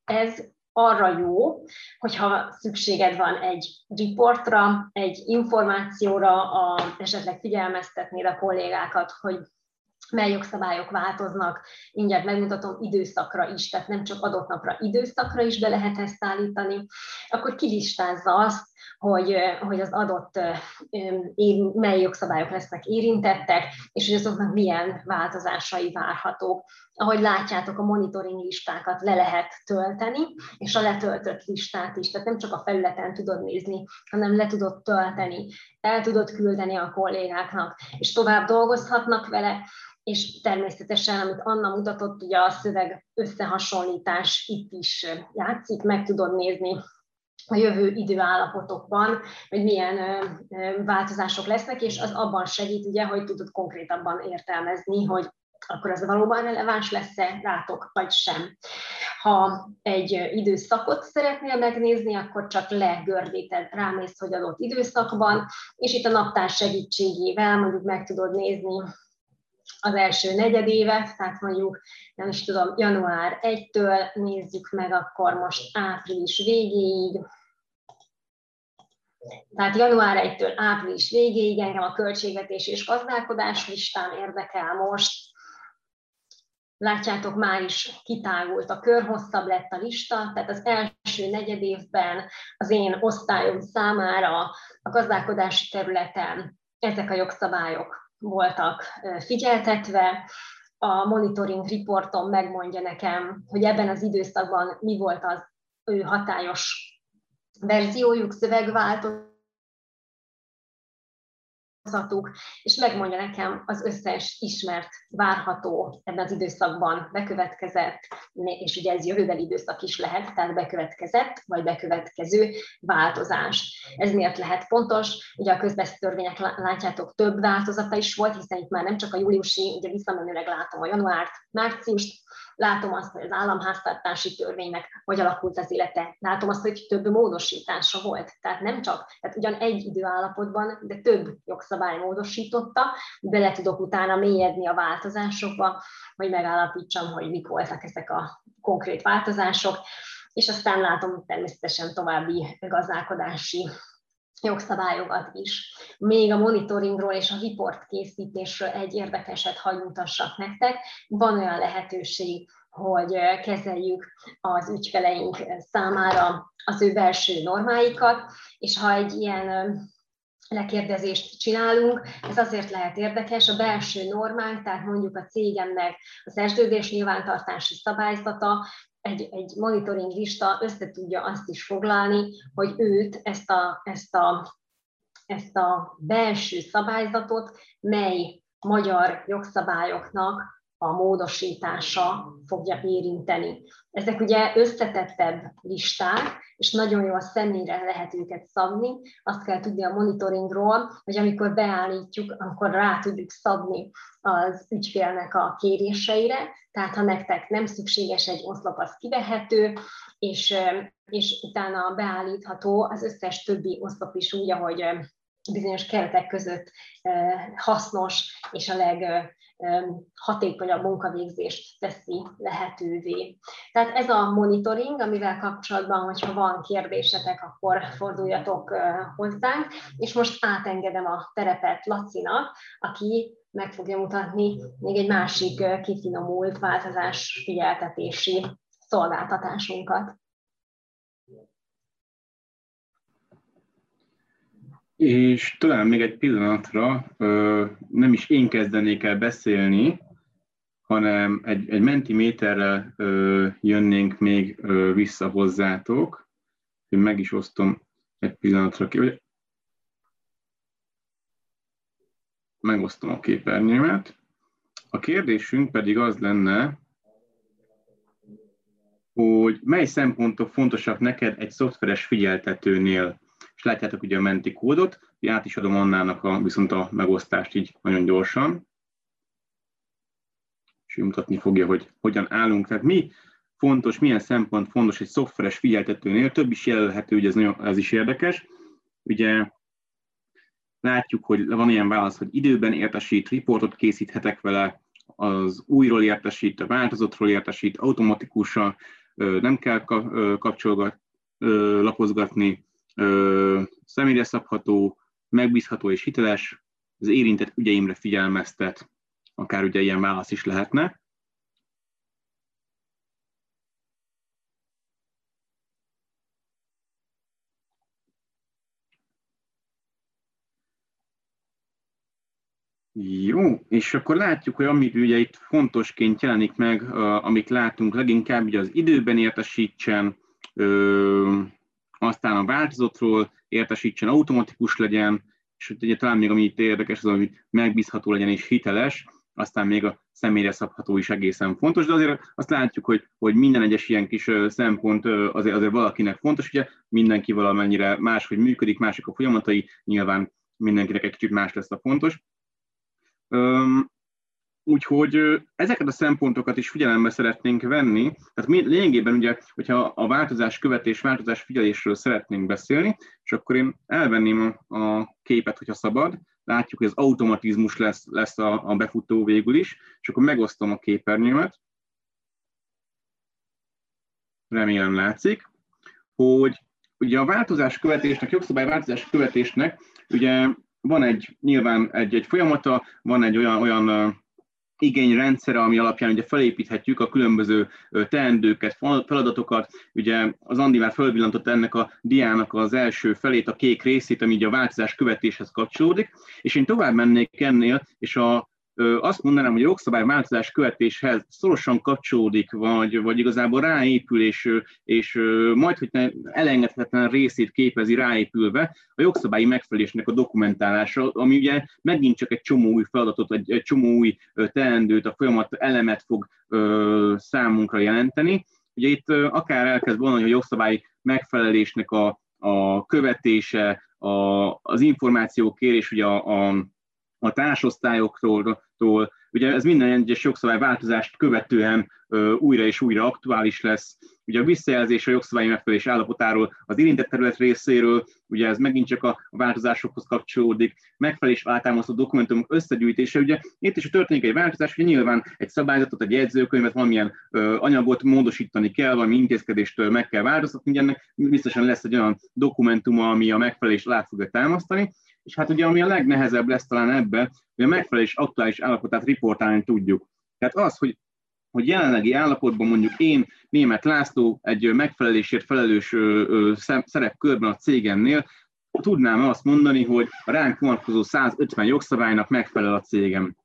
ez arra jó, hogyha szükséged van egy riportra, egy információra, a, esetleg figyelmeztetnéd a kollégákat, hogy mely jogszabályok változnak, mindjárt megmutatom időszakra is, tehát nem csak adott napra, időszakra is be lehet ezt állítani, akkor kilistázza azt, hogy, hogy az adott mely jogszabályok lesznek érintettek, és hogy azoknak milyen változásai várhatók. Ahogy látjátok, a monitoring listákat le lehet tölteni, és a letöltött listát is, tehát nem csak a felületen tudod nézni, hanem le tudod tölteni, el tudod küldeni a kollégáknak, és tovább dolgozhatnak vele, és természetesen, amit Anna mutatott, ugye a szöveg összehasonlítás itt is játszik, meg tudod nézni a jövő időállapotokban, hogy milyen változások lesznek, és az abban segít, ugye, hogy tudod konkrétabban értelmezni, hogy akkor az valóban releváns lesz-e rátok, vagy sem. Ha egy időszakot szeretnél megnézni, akkor csak legördíted, rámész, hogy adott időszakban, és itt a naptár segítségével mondjuk meg tudod nézni az első negyedévet, tehát mondjuk, nem is tudom, január 1-től nézzük meg akkor most április végéig, tehát január 1-től április végéig engem a költségvetés és gazdálkodás listán érdekel most. Látjátok, már is kitágult a kör, hosszabb lett a lista, tehát az első negyed évben az én osztályom számára a gazdálkodási területen ezek a jogszabályok voltak figyeltetve. A monitoring reporton megmondja nekem, hogy ebben az időszakban mi volt az ő hatályos verziójuk, szövegváltozás, hozhatók, és megmondja nekem az összes ismert, várható ebben az időszakban bekövetkezett, és ugye ez jövőbeli időszak is lehet, tehát bekövetkezett, vagy bekövetkező változás. Ez miért lehet pontos? Ugye a közbesztörvények látjátok több változata is volt, hiszen itt már nem csak a júliusi, ugye visszamenőleg látom a januárt, márciust, látom azt, hogy az államháztartási törvénynek hogy alakult az élete, látom azt, hogy több módosítása volt. Tehát nem csak, tehát ugyan egy időállapotban, de több jogszabály módosította, bele tudok utána mélyedni a változásokba, hogy megállapítsam, hogy mik voltak ezek a konkrét változások, és aztán látom természetesen további gazdálkodási jogszabályokat is. Még a monitoringról és a report készítésről egy érdekeset hagy mutassak nektek. Van olyan lehetőség, hogy kezeljük az ügyfeleink számára az ő belső normáikat, és ha egy ilyen lekérdezést csinálunk. Ez azért lehet érdekes, a belső normák, tehát mondjuk a cégemnek a szerződés nyilvántartási szabályzata egy, egy monitoring lista össze tudja azt is foglalni, hogy őt, ezt a, ezt a, ezt a belső szabályzatot, mely magyar jogszabályoknak a módosítása fogja érinteni. Ezek ugye összetettebb listák, és nagyon jól személyre lehet őket szabni. Azt kell tudni a monitoringról, hogy amikor beállítjuk, akkor rá tudjuk szabni az ügyfélnek a kéréseire, tehát ha nektek nem szükséges egy oszlop, az kivehető, és, és utána beállítható az összes többi oszlop is úgy, ahogy bizonyos keretek között hasznos és a leg hatékonyabb munkavégzést teszi lehetővé. Tehát ez a monitoring, amivel kapcsolatban, hogyha van kérdésetek, akkor forduljatok hozzánk, és most átengedem a terepet Lacinak, aki meg fogja mutatni még egy másik kifinomult változás figyeltetési szolgáltatásunkat. És talán még egy pillanatra nem is én kezdenék el beszélni, hanem egy, egy mentiméterrel jönnénk még vissza hozzátok. Én meg is osztom egy pillanatra ki, megosztom a képernyőmet. A kérdésünk pedig az lenne, hogy mely szempontok fontosak neked egy szoftveres figyeltetőnél és látjátok ugye a menti kódot, át is adom Annának a, viszont a megosztást így nagyon gyorsan, és ő mutatni fogja, hogy hogyan állunk. Tehát mi fontos, milyen szempont fontos egy szoftveres figyeltetőnél, több is jelölhető, ugye ez, nagyon, ez is érdekes. Ugye látjuk, hogy van ilyen válasz, hogy időben értesít, riportot készíthetek vele, az újról értesít, a változottról értesít, automatikusan nem kell kapcsolgatni, lapozgatni, személyre szabható, megbízható és hiteles, az érintett ügyeimre figyelmeztet, akár ugye ilyen válasz is lehetne. Jó, és akkor látjuk, hogy amit ugye itt fontosként jelenik meg, amit látunk leginkább, ugye az időben értesítsen, aztán a változatról értesítsen, automatikus legyen, és ugye talán még ami itt érdekes, az, hogy megbízható legyen és hiteles, aztán még a személyre szabható is egészen fontos, de azért azt látjuk, hogy, hogy minden egyes ilyen kis szempont azért, azért valakinek fontos, ugye mindenki valamennyire máshogy működik, másik a folyamatai, nyilván mindenkinek egy kicsit más lesz a fontos. Úgyhogy ezeket a szempontokat is figyelembe szeretnénk venni. Tehát mi lényegében ugye, hogyha a változás követés, változás figyelésről szeretnénk beszélni, és akkor én elvenném a, a képet, hogyha szabad. Látjuk, hogy az automatizmus lesz, lesz a, a befutó végül is, és akkor megosztom a képernyőmet. Remélem látszik, hogy ugye a változás követésnek, jogszabály változás követésnek ugye van egy nyilván egy, egy folyamata, van egy olyan, olyan igényrendszere, ami alapján ugye felépíthetjük a különböző teendőket, feladatokat. Ugye az Andi már fölvillantott ennek a diának az első felét, a kék részét, ami ugye a változás követéshez kapcsolódik, és én tovább mennék ennél, és a azt mondanám, hogy a jogszabályváltozás követéshez szorosan kapcsolódik, vagy, vagy igazából ráépül, és, és majd, hogy elengedhetetlen részét képezi ráépülve a jogszabályi megfelelésnek a dokumentálása, ami ugye megint csak egy csomó új feladatot, egy, egy csomó új teendőt, a folyamat elemet fog ö, számunkra jelenteni. Ugye itt akár elkezd volna, hogy a jogszabályi megfelelésnek a, a követése, a, az információkérés, ugye a, a a társosztályoktól, ugye ez minden egyes jogszabály változást követően ö, újra és újra aktuális lesz. Ugye a visszajelzés a jogszabályi megfelelés állapotáról az érintett terület részéről, ugye ez megint csak a változásokhoz kapcsolódik, megfelelés alátámasztó dokumentumok összegyűjtése, ugye itt is történik egy változás, hogy nyilván egy szabályzatot, egy jegyzőkönyvet, valamilyen ö, anyagot módosítani kell, valami intézkedést meg kell változtatni, ugye ennek biztosan lesz egy olyan dokumentuma, ami a megfelelés alá fogja támasztani, és hát ugye ami a legnehezebb lesz talán ebbe, hogy a megfelelés aktuális állapotát riportálni tudjuk. Tehát az, hogy hogy jelenlegi állapotban mondjuk én, német László, egy megfelelésért felelős szerepkörben a cégemnél tudnám azt mondani, hogy a ránk vonatkozó 150 jogszabálynak megfelel a cégem.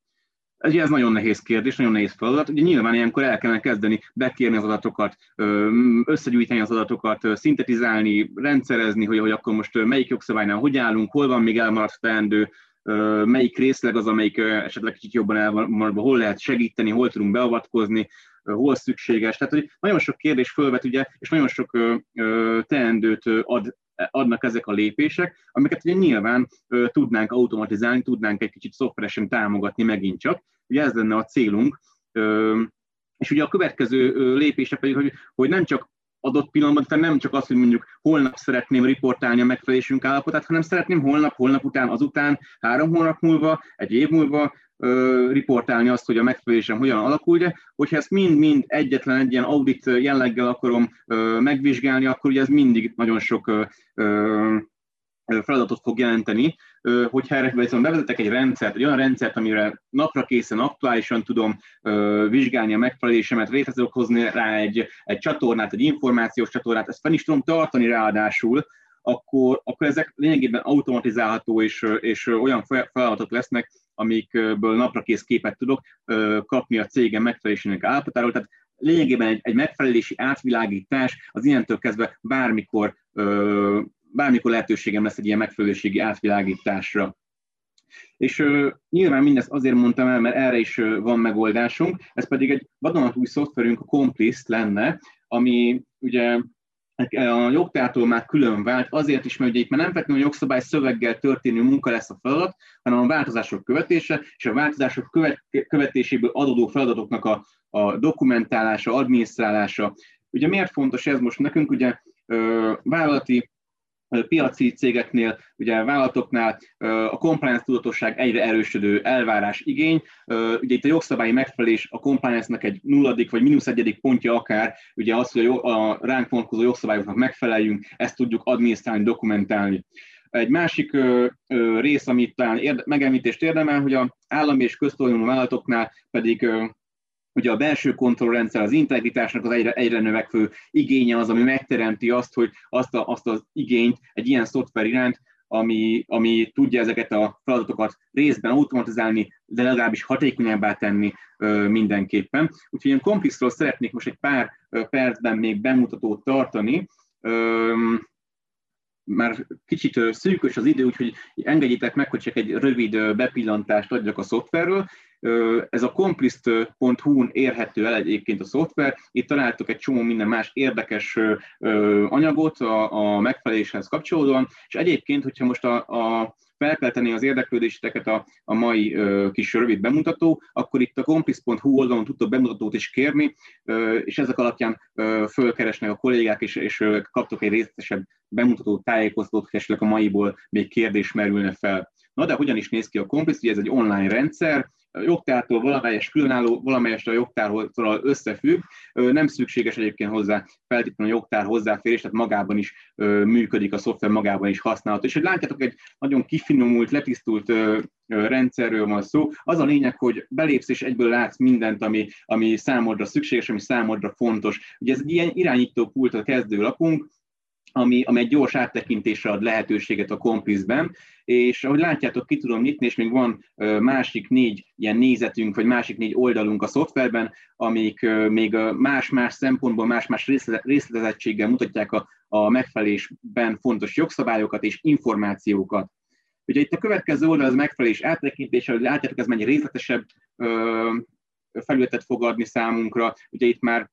Ugye ez nagyon nehéz kérdés, nagyon nehéz feladat. Ugye nyilván ilyenkor el kellene kezdeni bekérni az adatokat, összegyűjteni az adatokat, szintetizálni, rendszerezni, hogy, hogy akkor most melyik jogszabálynál hogy állunk, hol van még elmaradt teendő, melyik részleg az, amelyik esetleg kicsit jobban elmaradva, hol lehet segíteni, hol tudunk beavatkozni, hol szükséges. Tehát hogy nagyon sok kérdés fölvet, ugye, és nagyon sok teendőt ad adnak ezek a lépések, amiket ugye nyilván ö, tudnánk automatizálni, tudnánk egy kicsit szoftveresen támogatni megint csak. Ugye ez lenne a célunk. Ö, és ugye a következő lépése pedig, hogy, hogy nem csak adott pillanatban, tehát nem csak az, hogy mondjuk holnap szeretném riportálni a megfelelésünk állapotát, hanem szeretném holnap, holnap után, azután, három hónap múlva, egy év múlva riportálni azt, hogy a megfelelésem hogyan alakul, ugye, hogyha ezt mind-mind egyetlen egy ilyen audit jelleggel akarom megvizsgálni, akkor ugye ez mindig nagyon sok feladatot fog jelenteni, hogyha erre viszont bevezetek egy rendszert, egy olyan rendszert, amire napra készen aktuálisan tudom vizsgálni a megfelelésemet, létre tudok hozni rá egy, egy csatornát, egy információs csatornát, ezt fel is tudom tartani ráadásul, akkor, akkor ezek lényegében automatizálható és, és olyan feladatok lesznek, amikből napra kész képet tudok kapni a cégem megfelelésének állapotáról. Tehát lényegében egy, egy megfelelési átvilágítás az ilyentől kezdve bármikor, bármikor lehetőségem lesz egy ilyen megfelelőségi átvilágításra. És uh, nyilván mindezt azért mondtam el, mert erre is uh, van megoldásunk, ez pedig egy vadonatúj szoftverünk, a Complist lenne, ami ugye a jogtártól már külön vált, azért is, mert ugye itt már nem feltétlenül a jogszabály szöveggel történő munka lesz a feladat, hanem a változások követése, és a változások követ, követéséből adódó feladatoknak a, a dokumentálása, adminisztrálása. Ugye miért fontos ez most nekünk? Ugye vállalati piaci cégeknél, ugye vállalatoknál a compliance tudatosság egyre erősödő elvárás igény. Ugye itt a jogszabályi megfelelés a compliance-nek egy nulladik vagy mínusz egyedik pontja akár, ugye az, hogy a ránk vonatkozó jogszabályoknak megfeleljünk, ezt tudjuk adminisztrálni, dokumentálni. Egy másik rész, amit talán érde, megemlítést érdemel, hogy a állami és köztulajdonú vállalatoknál pedig ugye a belső kontrollrendszer, az integritásnak az egyre, egyre növekvő igénye az, ami megteremti azt, hogy azt, a, azt az igényt egy ilyen szoftver iránt, ami, ami tudja ezeket a feladatokat részben automatizálni, de legalábbis hatékonyabbá tenni ö, mindenképpen. Úgyhogy ilyen komplexról szeretnék most egy pár percben még bemutatót tartani. Ö, már kicsit szűkös az idő, úgyhogy engedjétek meg, hogy csak egy rövid bepillantást adjak a szoftverről. Ez a complist.hu-n érhető el egyébként a szoftver. Itt találtok egy csomó minden más érdekes anyagot a, a megfeleléshez kapcsolódóan, és egyébként, hogyha most a, a felkelteni az érdeklődéseteket a, a mai ö, kis rövid bemutató, akkor itt a compis.hu oldalon tudtok bemutatót is kérni, ö, és ezek alapján ö, fölkeresnek a kollégák, és, és ö, kaptok egy részletesebb bemutató tájékoztatót, hogy esetleg a maiból még kérdés merülne fel. Na de hogyan is néz ki a Compis? Ugye ez egy online rendszer, a jogtártól valamelyes különálló, valamelyest a jogtárhoz összefügg. Nem szükséges egyébként hozzá feltétlenül a jogtár hozzáférés, tehát magában is működik, a szoftver magában is használható. És hogy látjátok, egy nagyon kifinomult, letisztult rendszerről van szó. Az a lényeg, hogy belépsz és egyből látsz mindent, ami, ami számodra szükséges, ami számodra fontos. Ugye ez egy ilyen irányító pult a kezdőlapunk, ami, ami egy gyors áttekintésre ad lehetőséget a kompizben, és ahogy látjátok, ki tudom nyitni, és még van másik négy ilyen nézetünk, vagy másik négy oldalunk a szoftverben, amik még más-más szempontból, más-más részletezettséggel mutatják a, a megfelelésben fontos jogszabályokat és információkat. Ugye itt a következő oldal az megfelelés áttekintése, hogy látjátok, ez mennyi részletesebb felületet fog adni számunkra. Ugye itt már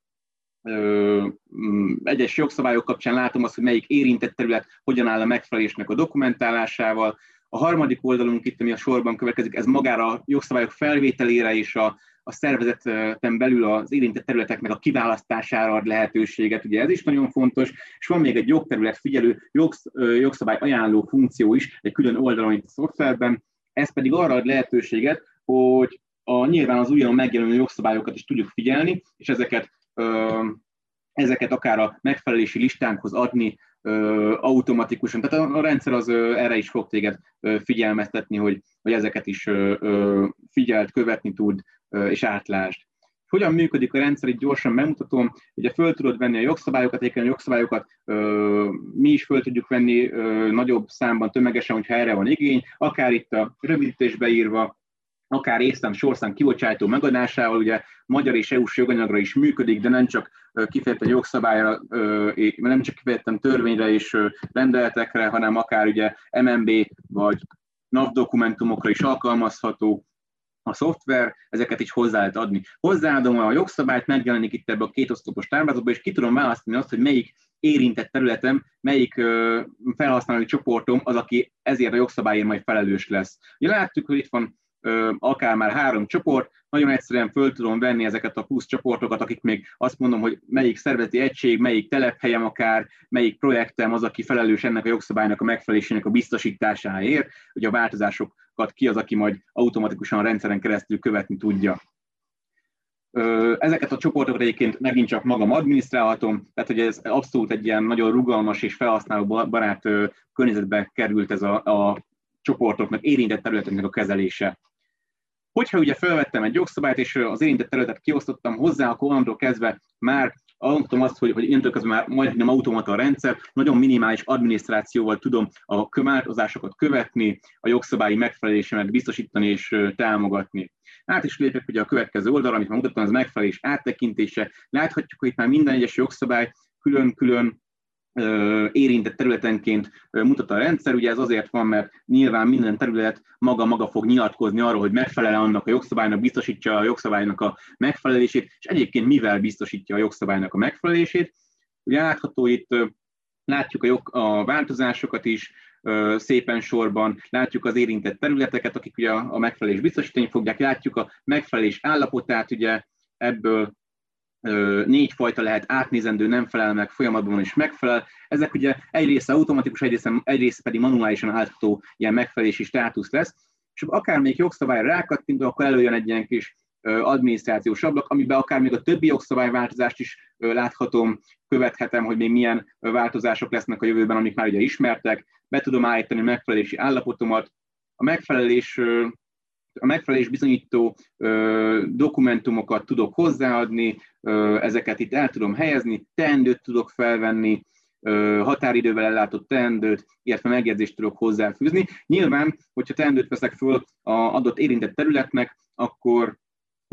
egyes jogszabályok kapcsán látom azt, hogy melyik érintett terület hogyan áll a megfelelésnek a dokumentálásával. A harmadik oldalunk itt, ami a sorban következik, ez magára a jogszabályok felvételére és a, a szervezeten belül az érintett területeknek a kiválasztására ad lehetőséget, ugye ez is nagyon fontos, és van még egy jogterület figyelő jogsz, jogszabály ajánló funkció is egy külön oldalon itt a szoftverben, ez pedig arra ad lehetőséget, hogy a, nyilván az újonnan megjelenő jogszabályokat is tudjuk figyelni, és ezeket ezeket akár a megfelelési listánkhoz adni automatikusan. Tehát a rendszer az erre is fog téged figyelmeztetni, hogy, hogy ezeket is figyelt, követni tud és átlásd. Hogyan működik a rendszer, itt gyorsan bemutatom. Ugye föl tudod venni a jogszabályokat, egyébként a jogszabályokat mi is föl tudjuk venni nagyobb számban, tömegesen, hogyha erre van igény, akár itt a rövidítésbe írva, akár észtem, sorszám kibocsátó megadásával, ugye magyar és EU-s joganyagra is működik, de nem csak kifejezetten jogszabályra, nem csak kifejezetten törvényre és rendeletekre, hanem akár ugye MMB vagy NAV dokumentumokra is alkalmazható a szoftver, ezeket is hozzá lehet adni. Hozzáadom a jogszabályt, megjelenik itt ebbe a két oszlopos táblázatba, és ki tudom választani azt, hogy melyik érintett területem, melyik felhasználói csoportom az, aki ezért a jogszabályért majd felelős lesz. Ugye láttuk, hogy itt van akár már három csoport, nagyon egyszerűen föl tudom venni ezeket a plusz csoportokat, akik még azt mondom, hogy melyik szervezeti egység, melyik telephelyem akár, melyik projektem az, aki felelős ennek a jogszabálynak a megfelelésének a biztosításáért, hogy a változásokat ki az, aki majd automatikusan a rendszeren keresztül követni tudja. Ezeket a csoportokat egyébként megint csak magam adminisztrálhatom, tehát hogy ez abszolút egy ilyen nagyon rugalmas és felhasználó barát környezetbe került ez a, a csoportoknak, érintett területeknek a kezelése. Hogyha ugye felvettem egy jogszabályt, és az érintett területet kiosztottam hozzá, akkor onnantól kezdve már mondtam azt, hogy, hogy innentől már majdnem automata a rendszer, nagyon minimális adminisztrációval tudom a változásokat követni, a jogszabályi megfelelésemet biztosítani és támogatni. Át is lépek ugye a következő oldalra, amit már mutattam, az megfelelés áttekintése. Láthatjuk, hogy itt már minden egyes jogszabály külön-külön érintett területenként mutat a rendszer. Ugye ez azért van, mert nyilván minden terület maga-maga fog nyilatkozni arról, hogy megfelel annak a jogszabálynak, biztosítja a jogszabálynak a megfelelését, és egyébként mivel biztosítja a jogszabálynak a megfelelését. Ugye látható itt, látjuk a, jog, a változásokat is, szépen sorban, látjuk az érintett területeket, akik ugye a megfelelés biztosítani fogják, látjuk a megfelelés állapotát, ugye ebből négy fajta lehet átnézendő, nem felel meg, folyamatban is megfelel. Ezek ugye egy része automatikus, egy része, egy része pedig manuálisan állható ilyen megfelelési státusz lesz, és még jogszabályra rákattintva, akkor előjön egy ilyen kis adminisztrációs ablak, amiben akár még a többi jogszabályváltozást is láthatom, követhetem, hogy még milyen változások lesznek a jövőben, amik már ugye ismertek, be tudom állítani a megfelelési állapotomat, a megfelelés a megfelelés bizonyító ö, dokumentumokat tudok hozzáadni, ö, ezeket itt el tudom helyezni, teendőt tudok felvenni, ö, határidővel ellátott teendőt, illetve megjegyzést tudok hozzáfűzni. Nyilván, hogyha teendőt veszek föl a adott érintett területnek, akkor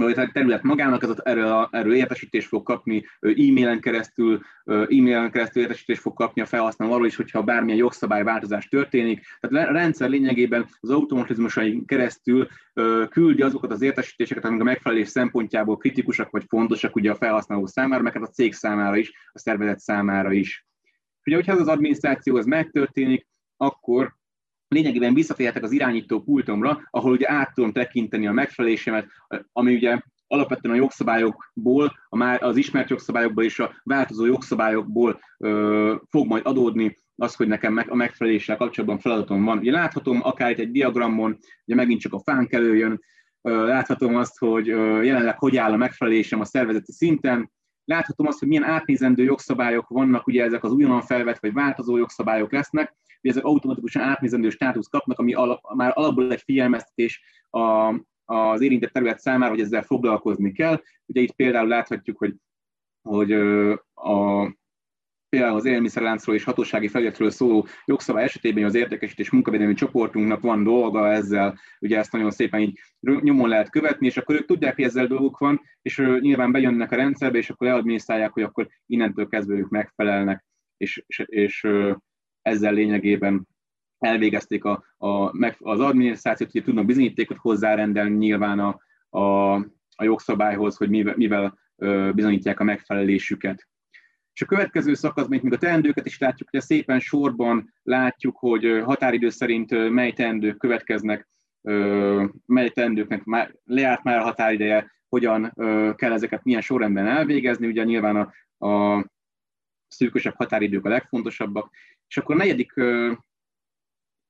vagy a terület magának, az erről, erről értesítést fog kapni e-mailen keresztül, e-mailen keresztül értesítést fog kapni a felhasználó arról is, hogyha bármilyen jogszabályváltozás történik. Tehát a rendszer lényegében az automatizmusain keresztül küldi azokat az értesítéseket, amik a megfelelés szempontjából kritikusak vagy fontosak ugye a felhasználó számára, meg hát a cég számára is, a szervezet számára is. Ugye, hogyha ez az adminisztráció az megtörténik, akkor lényegében visszatérhetek az irányító pultomra, ahol ugye át tudom tekinteni a megfelelésemet, ami ugye alapvetően a jogszabályokból, a már az ismert jogszabályokból és a változó jogszabályokból ö, fog majd adódni az, hogy nekem meg, a megfeleléssel kapcsolatban feladatom van. Ugye láthatom akár itt egy diagramon, ugye megint csak a fánk előjön, ö, láthatom azt, hogy ö, jelenleg hogy áll a megfelelésem a szervezeti szinten, láthatom azt, hogy milyen átnézendő jogszabályok vannak, ugye ezek az újonnan felvett vagy változó jogszabályok lesznek, hogy ezek automatikusan átnézendő státusz kapnak, ami alap, már alapból egy figyelmeztetés a, az érintett terület számára, hogy ezzel foglalkozni kell. Ugye itt például láthatjuk, hogy, hogy a, például az élelmiszerláncról és hatósági felületről szóló jogszabály esetében az értékesítés munkavédelmi csoportunknak van dolga ezzel, ugye ezt nagyon szépen így nyomon lehet követni, és akkor ők tudják, hogy ezzel dolguk van, és nyilván bejönnek a rendszerbe, és akkor leadminisztrálják, hogy akkor innentől kezdve ők megfelelnek, és, és, és ezzel lényegében elvégezték a, a, az adminisztrációt, hogy tudnak bizonyítékot hozzárendelni nyilván a, a, a jogszabályhoz, hogy mivel, mivel bizonyítják a megfelelésüket. És a következő szakaszban még a teendőket is látjuk, hogy szépen sorban látjuk, hogy határidő szerint mely teendők következnek, mely teendőknek már, lejárt már a határideje, hogyan kell ezeket milyen sorrendben elvégezni. Ugye nyilván a, a szűkösebb határidők a legfontosabbak. És akkor a negyedik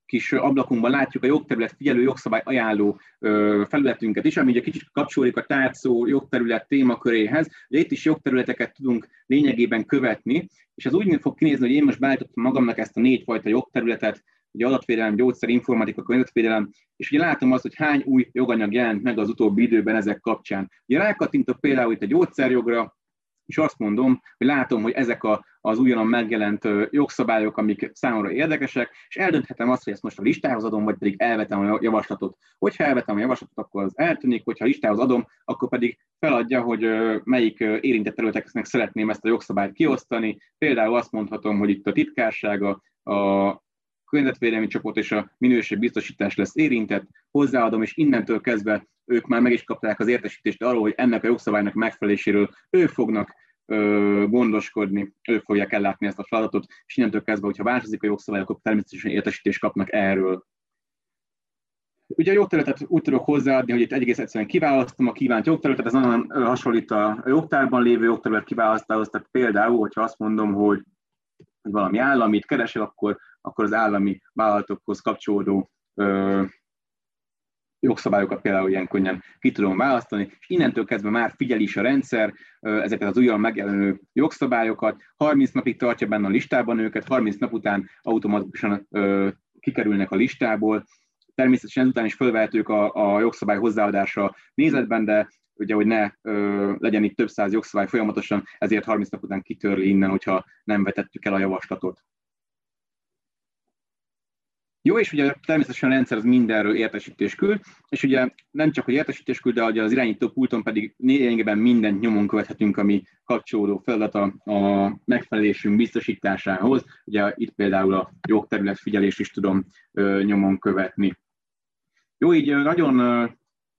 kis ablakunkban látjuk a jogterület figyelő jogszabály ajánló felületünket is, ami ugye kicsit kapcsolódik a tárcó jogterület témaköréhez. Ugye itt is jogterületeket tudunk lényegében követni, és ez úgy fog kinézni, hogy én most beállítottam magamnak ezt a négyfajta jogterületet, ugye adatvédelem, gyógyszer, informatika, környezetvédelem, és ugye látom azt, hogy hány új joganyag jelent meg az utóbbi időben ezek kapcsán. Ugye rákattintok például itt a gyógyszerjogra, és azt mondom, hogy látom, hogy ezek a, az újonnan megjelent jogszabályok, amik számomra érdekesek, és eldönthetem azt, hogy ezt most a listához adom, vagy pedig elvetem a javaslatot. Hogyha elvetem a javaslatot, akkor az eltűnik, hogyha a listához adom, akkor pedig feladja, hogy melyik érintett területeknek szeretném ezt a jogszabályt kiosztani. Például azt mondhatom, hogy itt a titkársága, a környezetvédelmi csoport és a minőségbiztosítás lesz érintett, hozzáadom, és innentől kezdve ők már meg is kapták az értesítést arról, hogy ennek a jogszabálynak megfeleléséről ők fognak ö, gondoskodni, ők fogják ellátni ezt a feladatot, és innentől kezdve, hogyha változik a jogszabály, akkor természetesen értesítést kapnak erről. Ugye a jogterületet úgy tudok hozzáadni, hogy itt egész egyszerűen kiválasztom a kívánt jogterületet, ez nagyon hasonlít a jogtárban lévő jogterület kiválasztához, tehát például, hogyha azt mondom, hogy valami államit keresel, akkor, akkor az állami vállalatokhoz kapcsolódó ö, jogszabályokat például ilyen könnyen ki tudom választani, és innentől kezdve már figyel is a rendszer ezeket az újra megjelenő jogszabályokat, 30 napig tartja benne a listában őket, 30 nap után automatikusan ö, kikerülnek a listából, természetesen ezután is felvehetők a, a jogszabály hozzáadása nézetben, de ugye, hogy ne ö, legyen itt több száz jogszabály folyamatosan, ezért 30 nap után kitörli innen, hogyha nem vetettük el a javaslatot. Jó, és ugye természetesen a rendszer az mindenről értesítés küld, és ugye nem csak, hogy értesítés küld, de ugye az irányító pulton pedig lényegében mindent nyomon követhetünk, ami kapcsolódó feladata a megfelelésünk biztosításához. Ugye itt például a jogterület figyelést is tudom ö, nyomon követni. Jó, így nagyon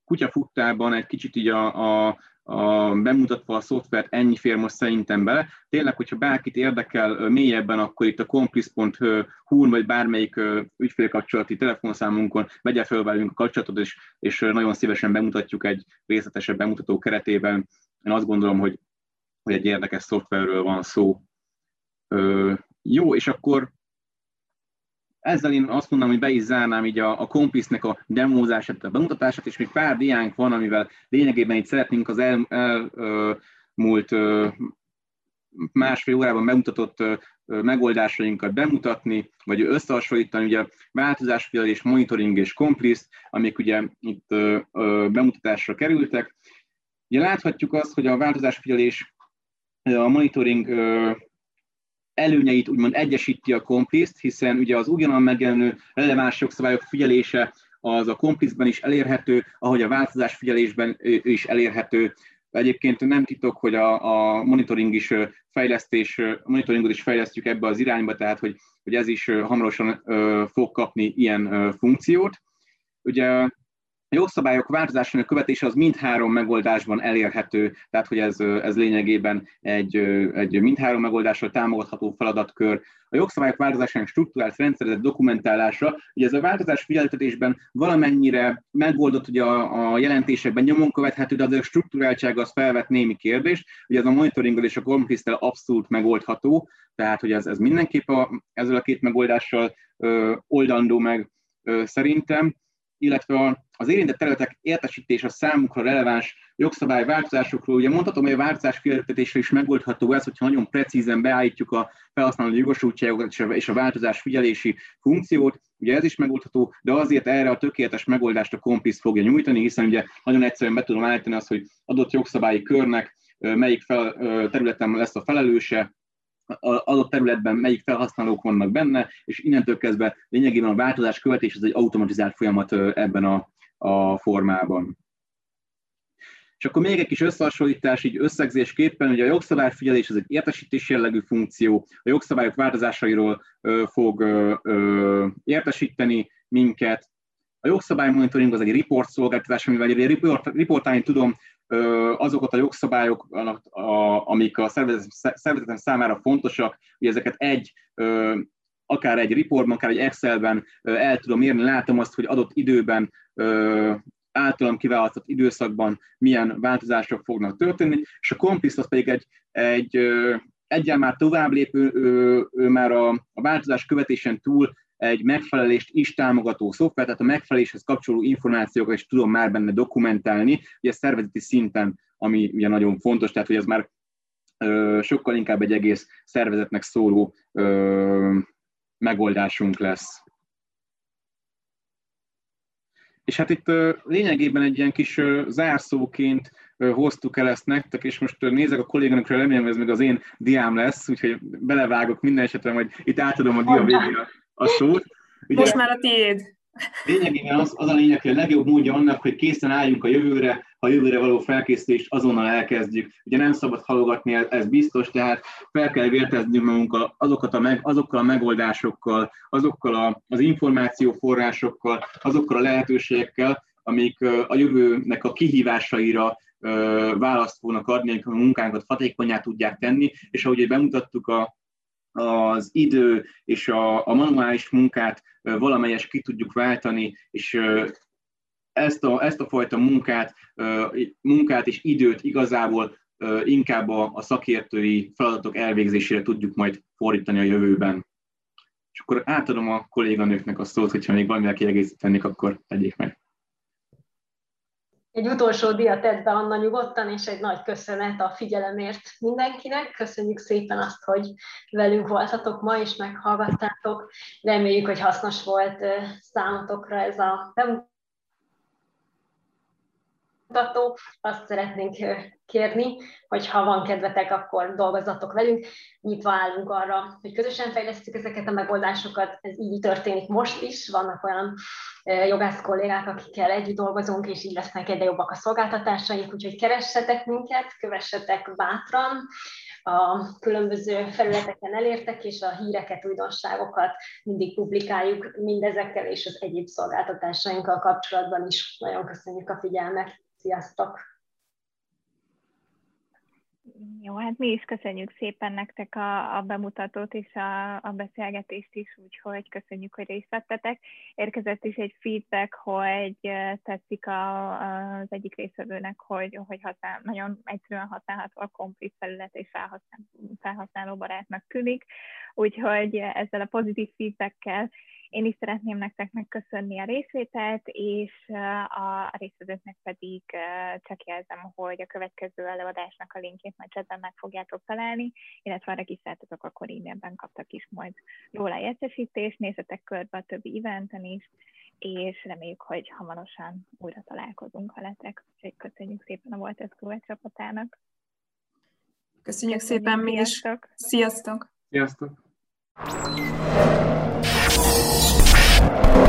kutyafuttában egy kicsit így a, a, a, bemutatva a szoftvert, ennyi fér most szerintem bele. Tényleg, hogyha bárkit érdekel mélyebben, akkor itt a complice.hu vagy bármelyik ügyfélkapcsolati telefonszámunkon vegye fel velünk a kapcsolatot, és, és nagyon szívesen bemutatjuk egy részletesebb bemutató keretében. Én azt gondolom, hogy, hogy egy érdekes szoftverről van szó. Ö, jó, és akkor ezzel én azt mondom, hogy be is zárnám így a, a Complice-nek a demózását, a bemutatását, és még pár diánk van, amivel lényegében itt szeretnénk az elmúlt el, másfél órában bemutatott megoldásainkat bemutatni, vagy összehasonlítani, ugye változásfigyelés, monitoring és complice, amik ugye itt bemutatásra kerültek. Ugye láthatjuk azt, hogy a változásfigyelés, a monitoring előnyeit úgymond egyesíti a complice hiszen ugye az ugyanan megjelenő releváns jogszabályok figyelése az a complice is elérhető, ahogy a változás figyelésben is elérhető. Egyébként nem titok, hogy a, a monitoring is fejlesztés, monitoringot is fejlesztjük ebbe az irányba, tehát hogy, hogy ez is hamarosan fog kapni ilyen funkciót. Ugye a jogszabályok változásának követése az mindhárom megoldásban elérhető, tehát hogy ez, ez lényegében egy, egy mindhárom megoldásra támogatható feladatkör. A jogszabályok változásának struktúrált rendszerezett dokumentálása, ugye ez a változás figyeltetésben valamennyire megoldott ugye a, a jelentésekben nyomon követhető, de az a struktúráltság az felvet némi kérdést, ugye ez a monitoringgal és a complice abszolút megoldható, tehát hogy ez, ez mindenképp a, ezzel a két megoldással ö, oldandó meg ö, szerintem illetve az érintett területek értesítése számukra releváns jogszabályváltozásokról. Ugye mondhatom, hogy a változás figyeltetésre is megoldható ez, hogyha nagyon precízen beállítjuk a felhasználó jogosultságokat és a változás figyelési funkciót, ugye ez is megoldható, de azért erre a tökéletes megoldást a Complice fogja nyújtani, hiszen ugye nagyon egyszerűen be tudom állítani azt, hogy adott jogszabályi körnek melyik fel, területen lesz a felelőse, adott területben melyik felhasználók vannak benne, és innentől kezdve lényegében a változás követés az egy automatizált folyamat ebben a, a formában. És akkor még egy kis összehasonlítás, így összegzésképpen, hogy a jogszabályfigyelés az egy értesítés jellegű funkció, a jogszabályok változásairól ö, fog ö, ö, értesíteni minket, a jogszabálymonitoring az egy report szolgáltatás, amivel reportálni tudom azokat a jogszabályok, amik a szervezetem számára fontosak, hogy ezeket egy akár egy reportban, akár egy Excelben el tudom érni, látom azt, hogy adott időben általam kiválasztott időszakban milyen változások fognak történni, és a Complice az pedig egy, egy egyen már tovább lépő, ő, ő már a, a változás követésen túl egy megfelelést is támogató szoftver, tehát a megfeleléshez kapcsoló információkat is tudom már benne dokumentálni, ugye szervezeti szinten, ami ugye nagyon fontos, tehát hogy ez már ö, sokkal inkább egy egész szervezetnek szóló ö, megoldásunk lesz. És hát itt ö, lényegében egy ilyen kis ö, zárszóként hoztuk el ezt nektek, és most nézek a kolléganokra, remélem, ez meg az én diám lesz, úgyhogy belevágok minden esetre, hogy itt átadom a dia végére a szót. Ugye, Most már a tiéd. Lényegében az, az a lényeg, hogy a legjobb módja annak, hogy készen álljunk a jövőre, ha a jövőre való felkészülést azonnal elkezdjük. Ugye nem szabad halogatni, ez, biztos, tehát fel kell vérteznünk magunkkal azokat a meg, azokkal a megoldásokkal, azokkal a, az információforrásokkal, azokkal a lehetőségekkel, amik a jövőnek a kihívásaira választ fognak adni, a munkánkat hatékonyá tudják tenni, és ahogy bemutattuk a, az idő és a, a manuális munkát valamelyes ki tudjuk váltani, és ezt a, ezt a fajta munkát, munkát és időt igazából inkább a, a szakértői feladatok elvégzésére tudjuk majd fordítani a jövőben. És akkor átadom a kolléganőknek a szót, hogyha még valamivel kiegészítenék, akkor tegyék meg. Egy utolsó diat tett be Anna nyugodtan, és egy nagy köszönet a figyelemért mindenkinek. Köszönjük szépen azt, hogy velünk voltatok ma, és meghallgattátok. Reméljük, hogy hasznos volt számotokra ez a bemutató mutató, azt szeretnénk kérni, hogy ha van kedvetek, akkor dolgozzatok velünk. Nyitva állunk arra, hogy közösen fejlesztjük ezeket a megoldásokat. Ez így történik most is. Vannak olyan jogász kollégák, akikkel együtt dolgozunk, és így lesznek egyre jobbak a szolgáltatásaink, úgyhogy keressetek minket, kövessetek bátran, a különböző felületeken elértek, és a híreket, újdonságokat mindig publikáljuk mindezekkel és az egyéb szolgáltatásainkkal kapcsolatban is. Nagyon köszönjük a figyelmet! Sziasztok! Jó, hát mi is köszönjük szépen nektek a, a bemutatót és a, a beszélgetést is, úgyhogy köszönjük, hogy részt vettetek. Érkezett is egy feedback, hogy tetszik a, az egyik részvevőnek, hogy, hogy használ, nagyon egyszerűen használható a komplit felület és felhasznál, felhasználóbarátnak tűnik, úgyhogy ezzel a pozitív feedbackkel én is szeretném nektek megköszönni a részvételt, és a részvevőknek pedig csak jelzem, hogy a következő előadásnak a linkjét majd chatben meg fogjátok találni, illetve ha regisztráltatok, akkor e-mailben kaptak is majd róla értesítést, nézzetek körbe a többi eventen is, és reméljük, hogy hamarosan újra találkozunk veletek. Úgyhogy köszönjük szépen a Volt Eszkóvet csapatának. Köszönjük, köszönjük szépen mi is. Sziasztok! Sziasztok! you Thank you.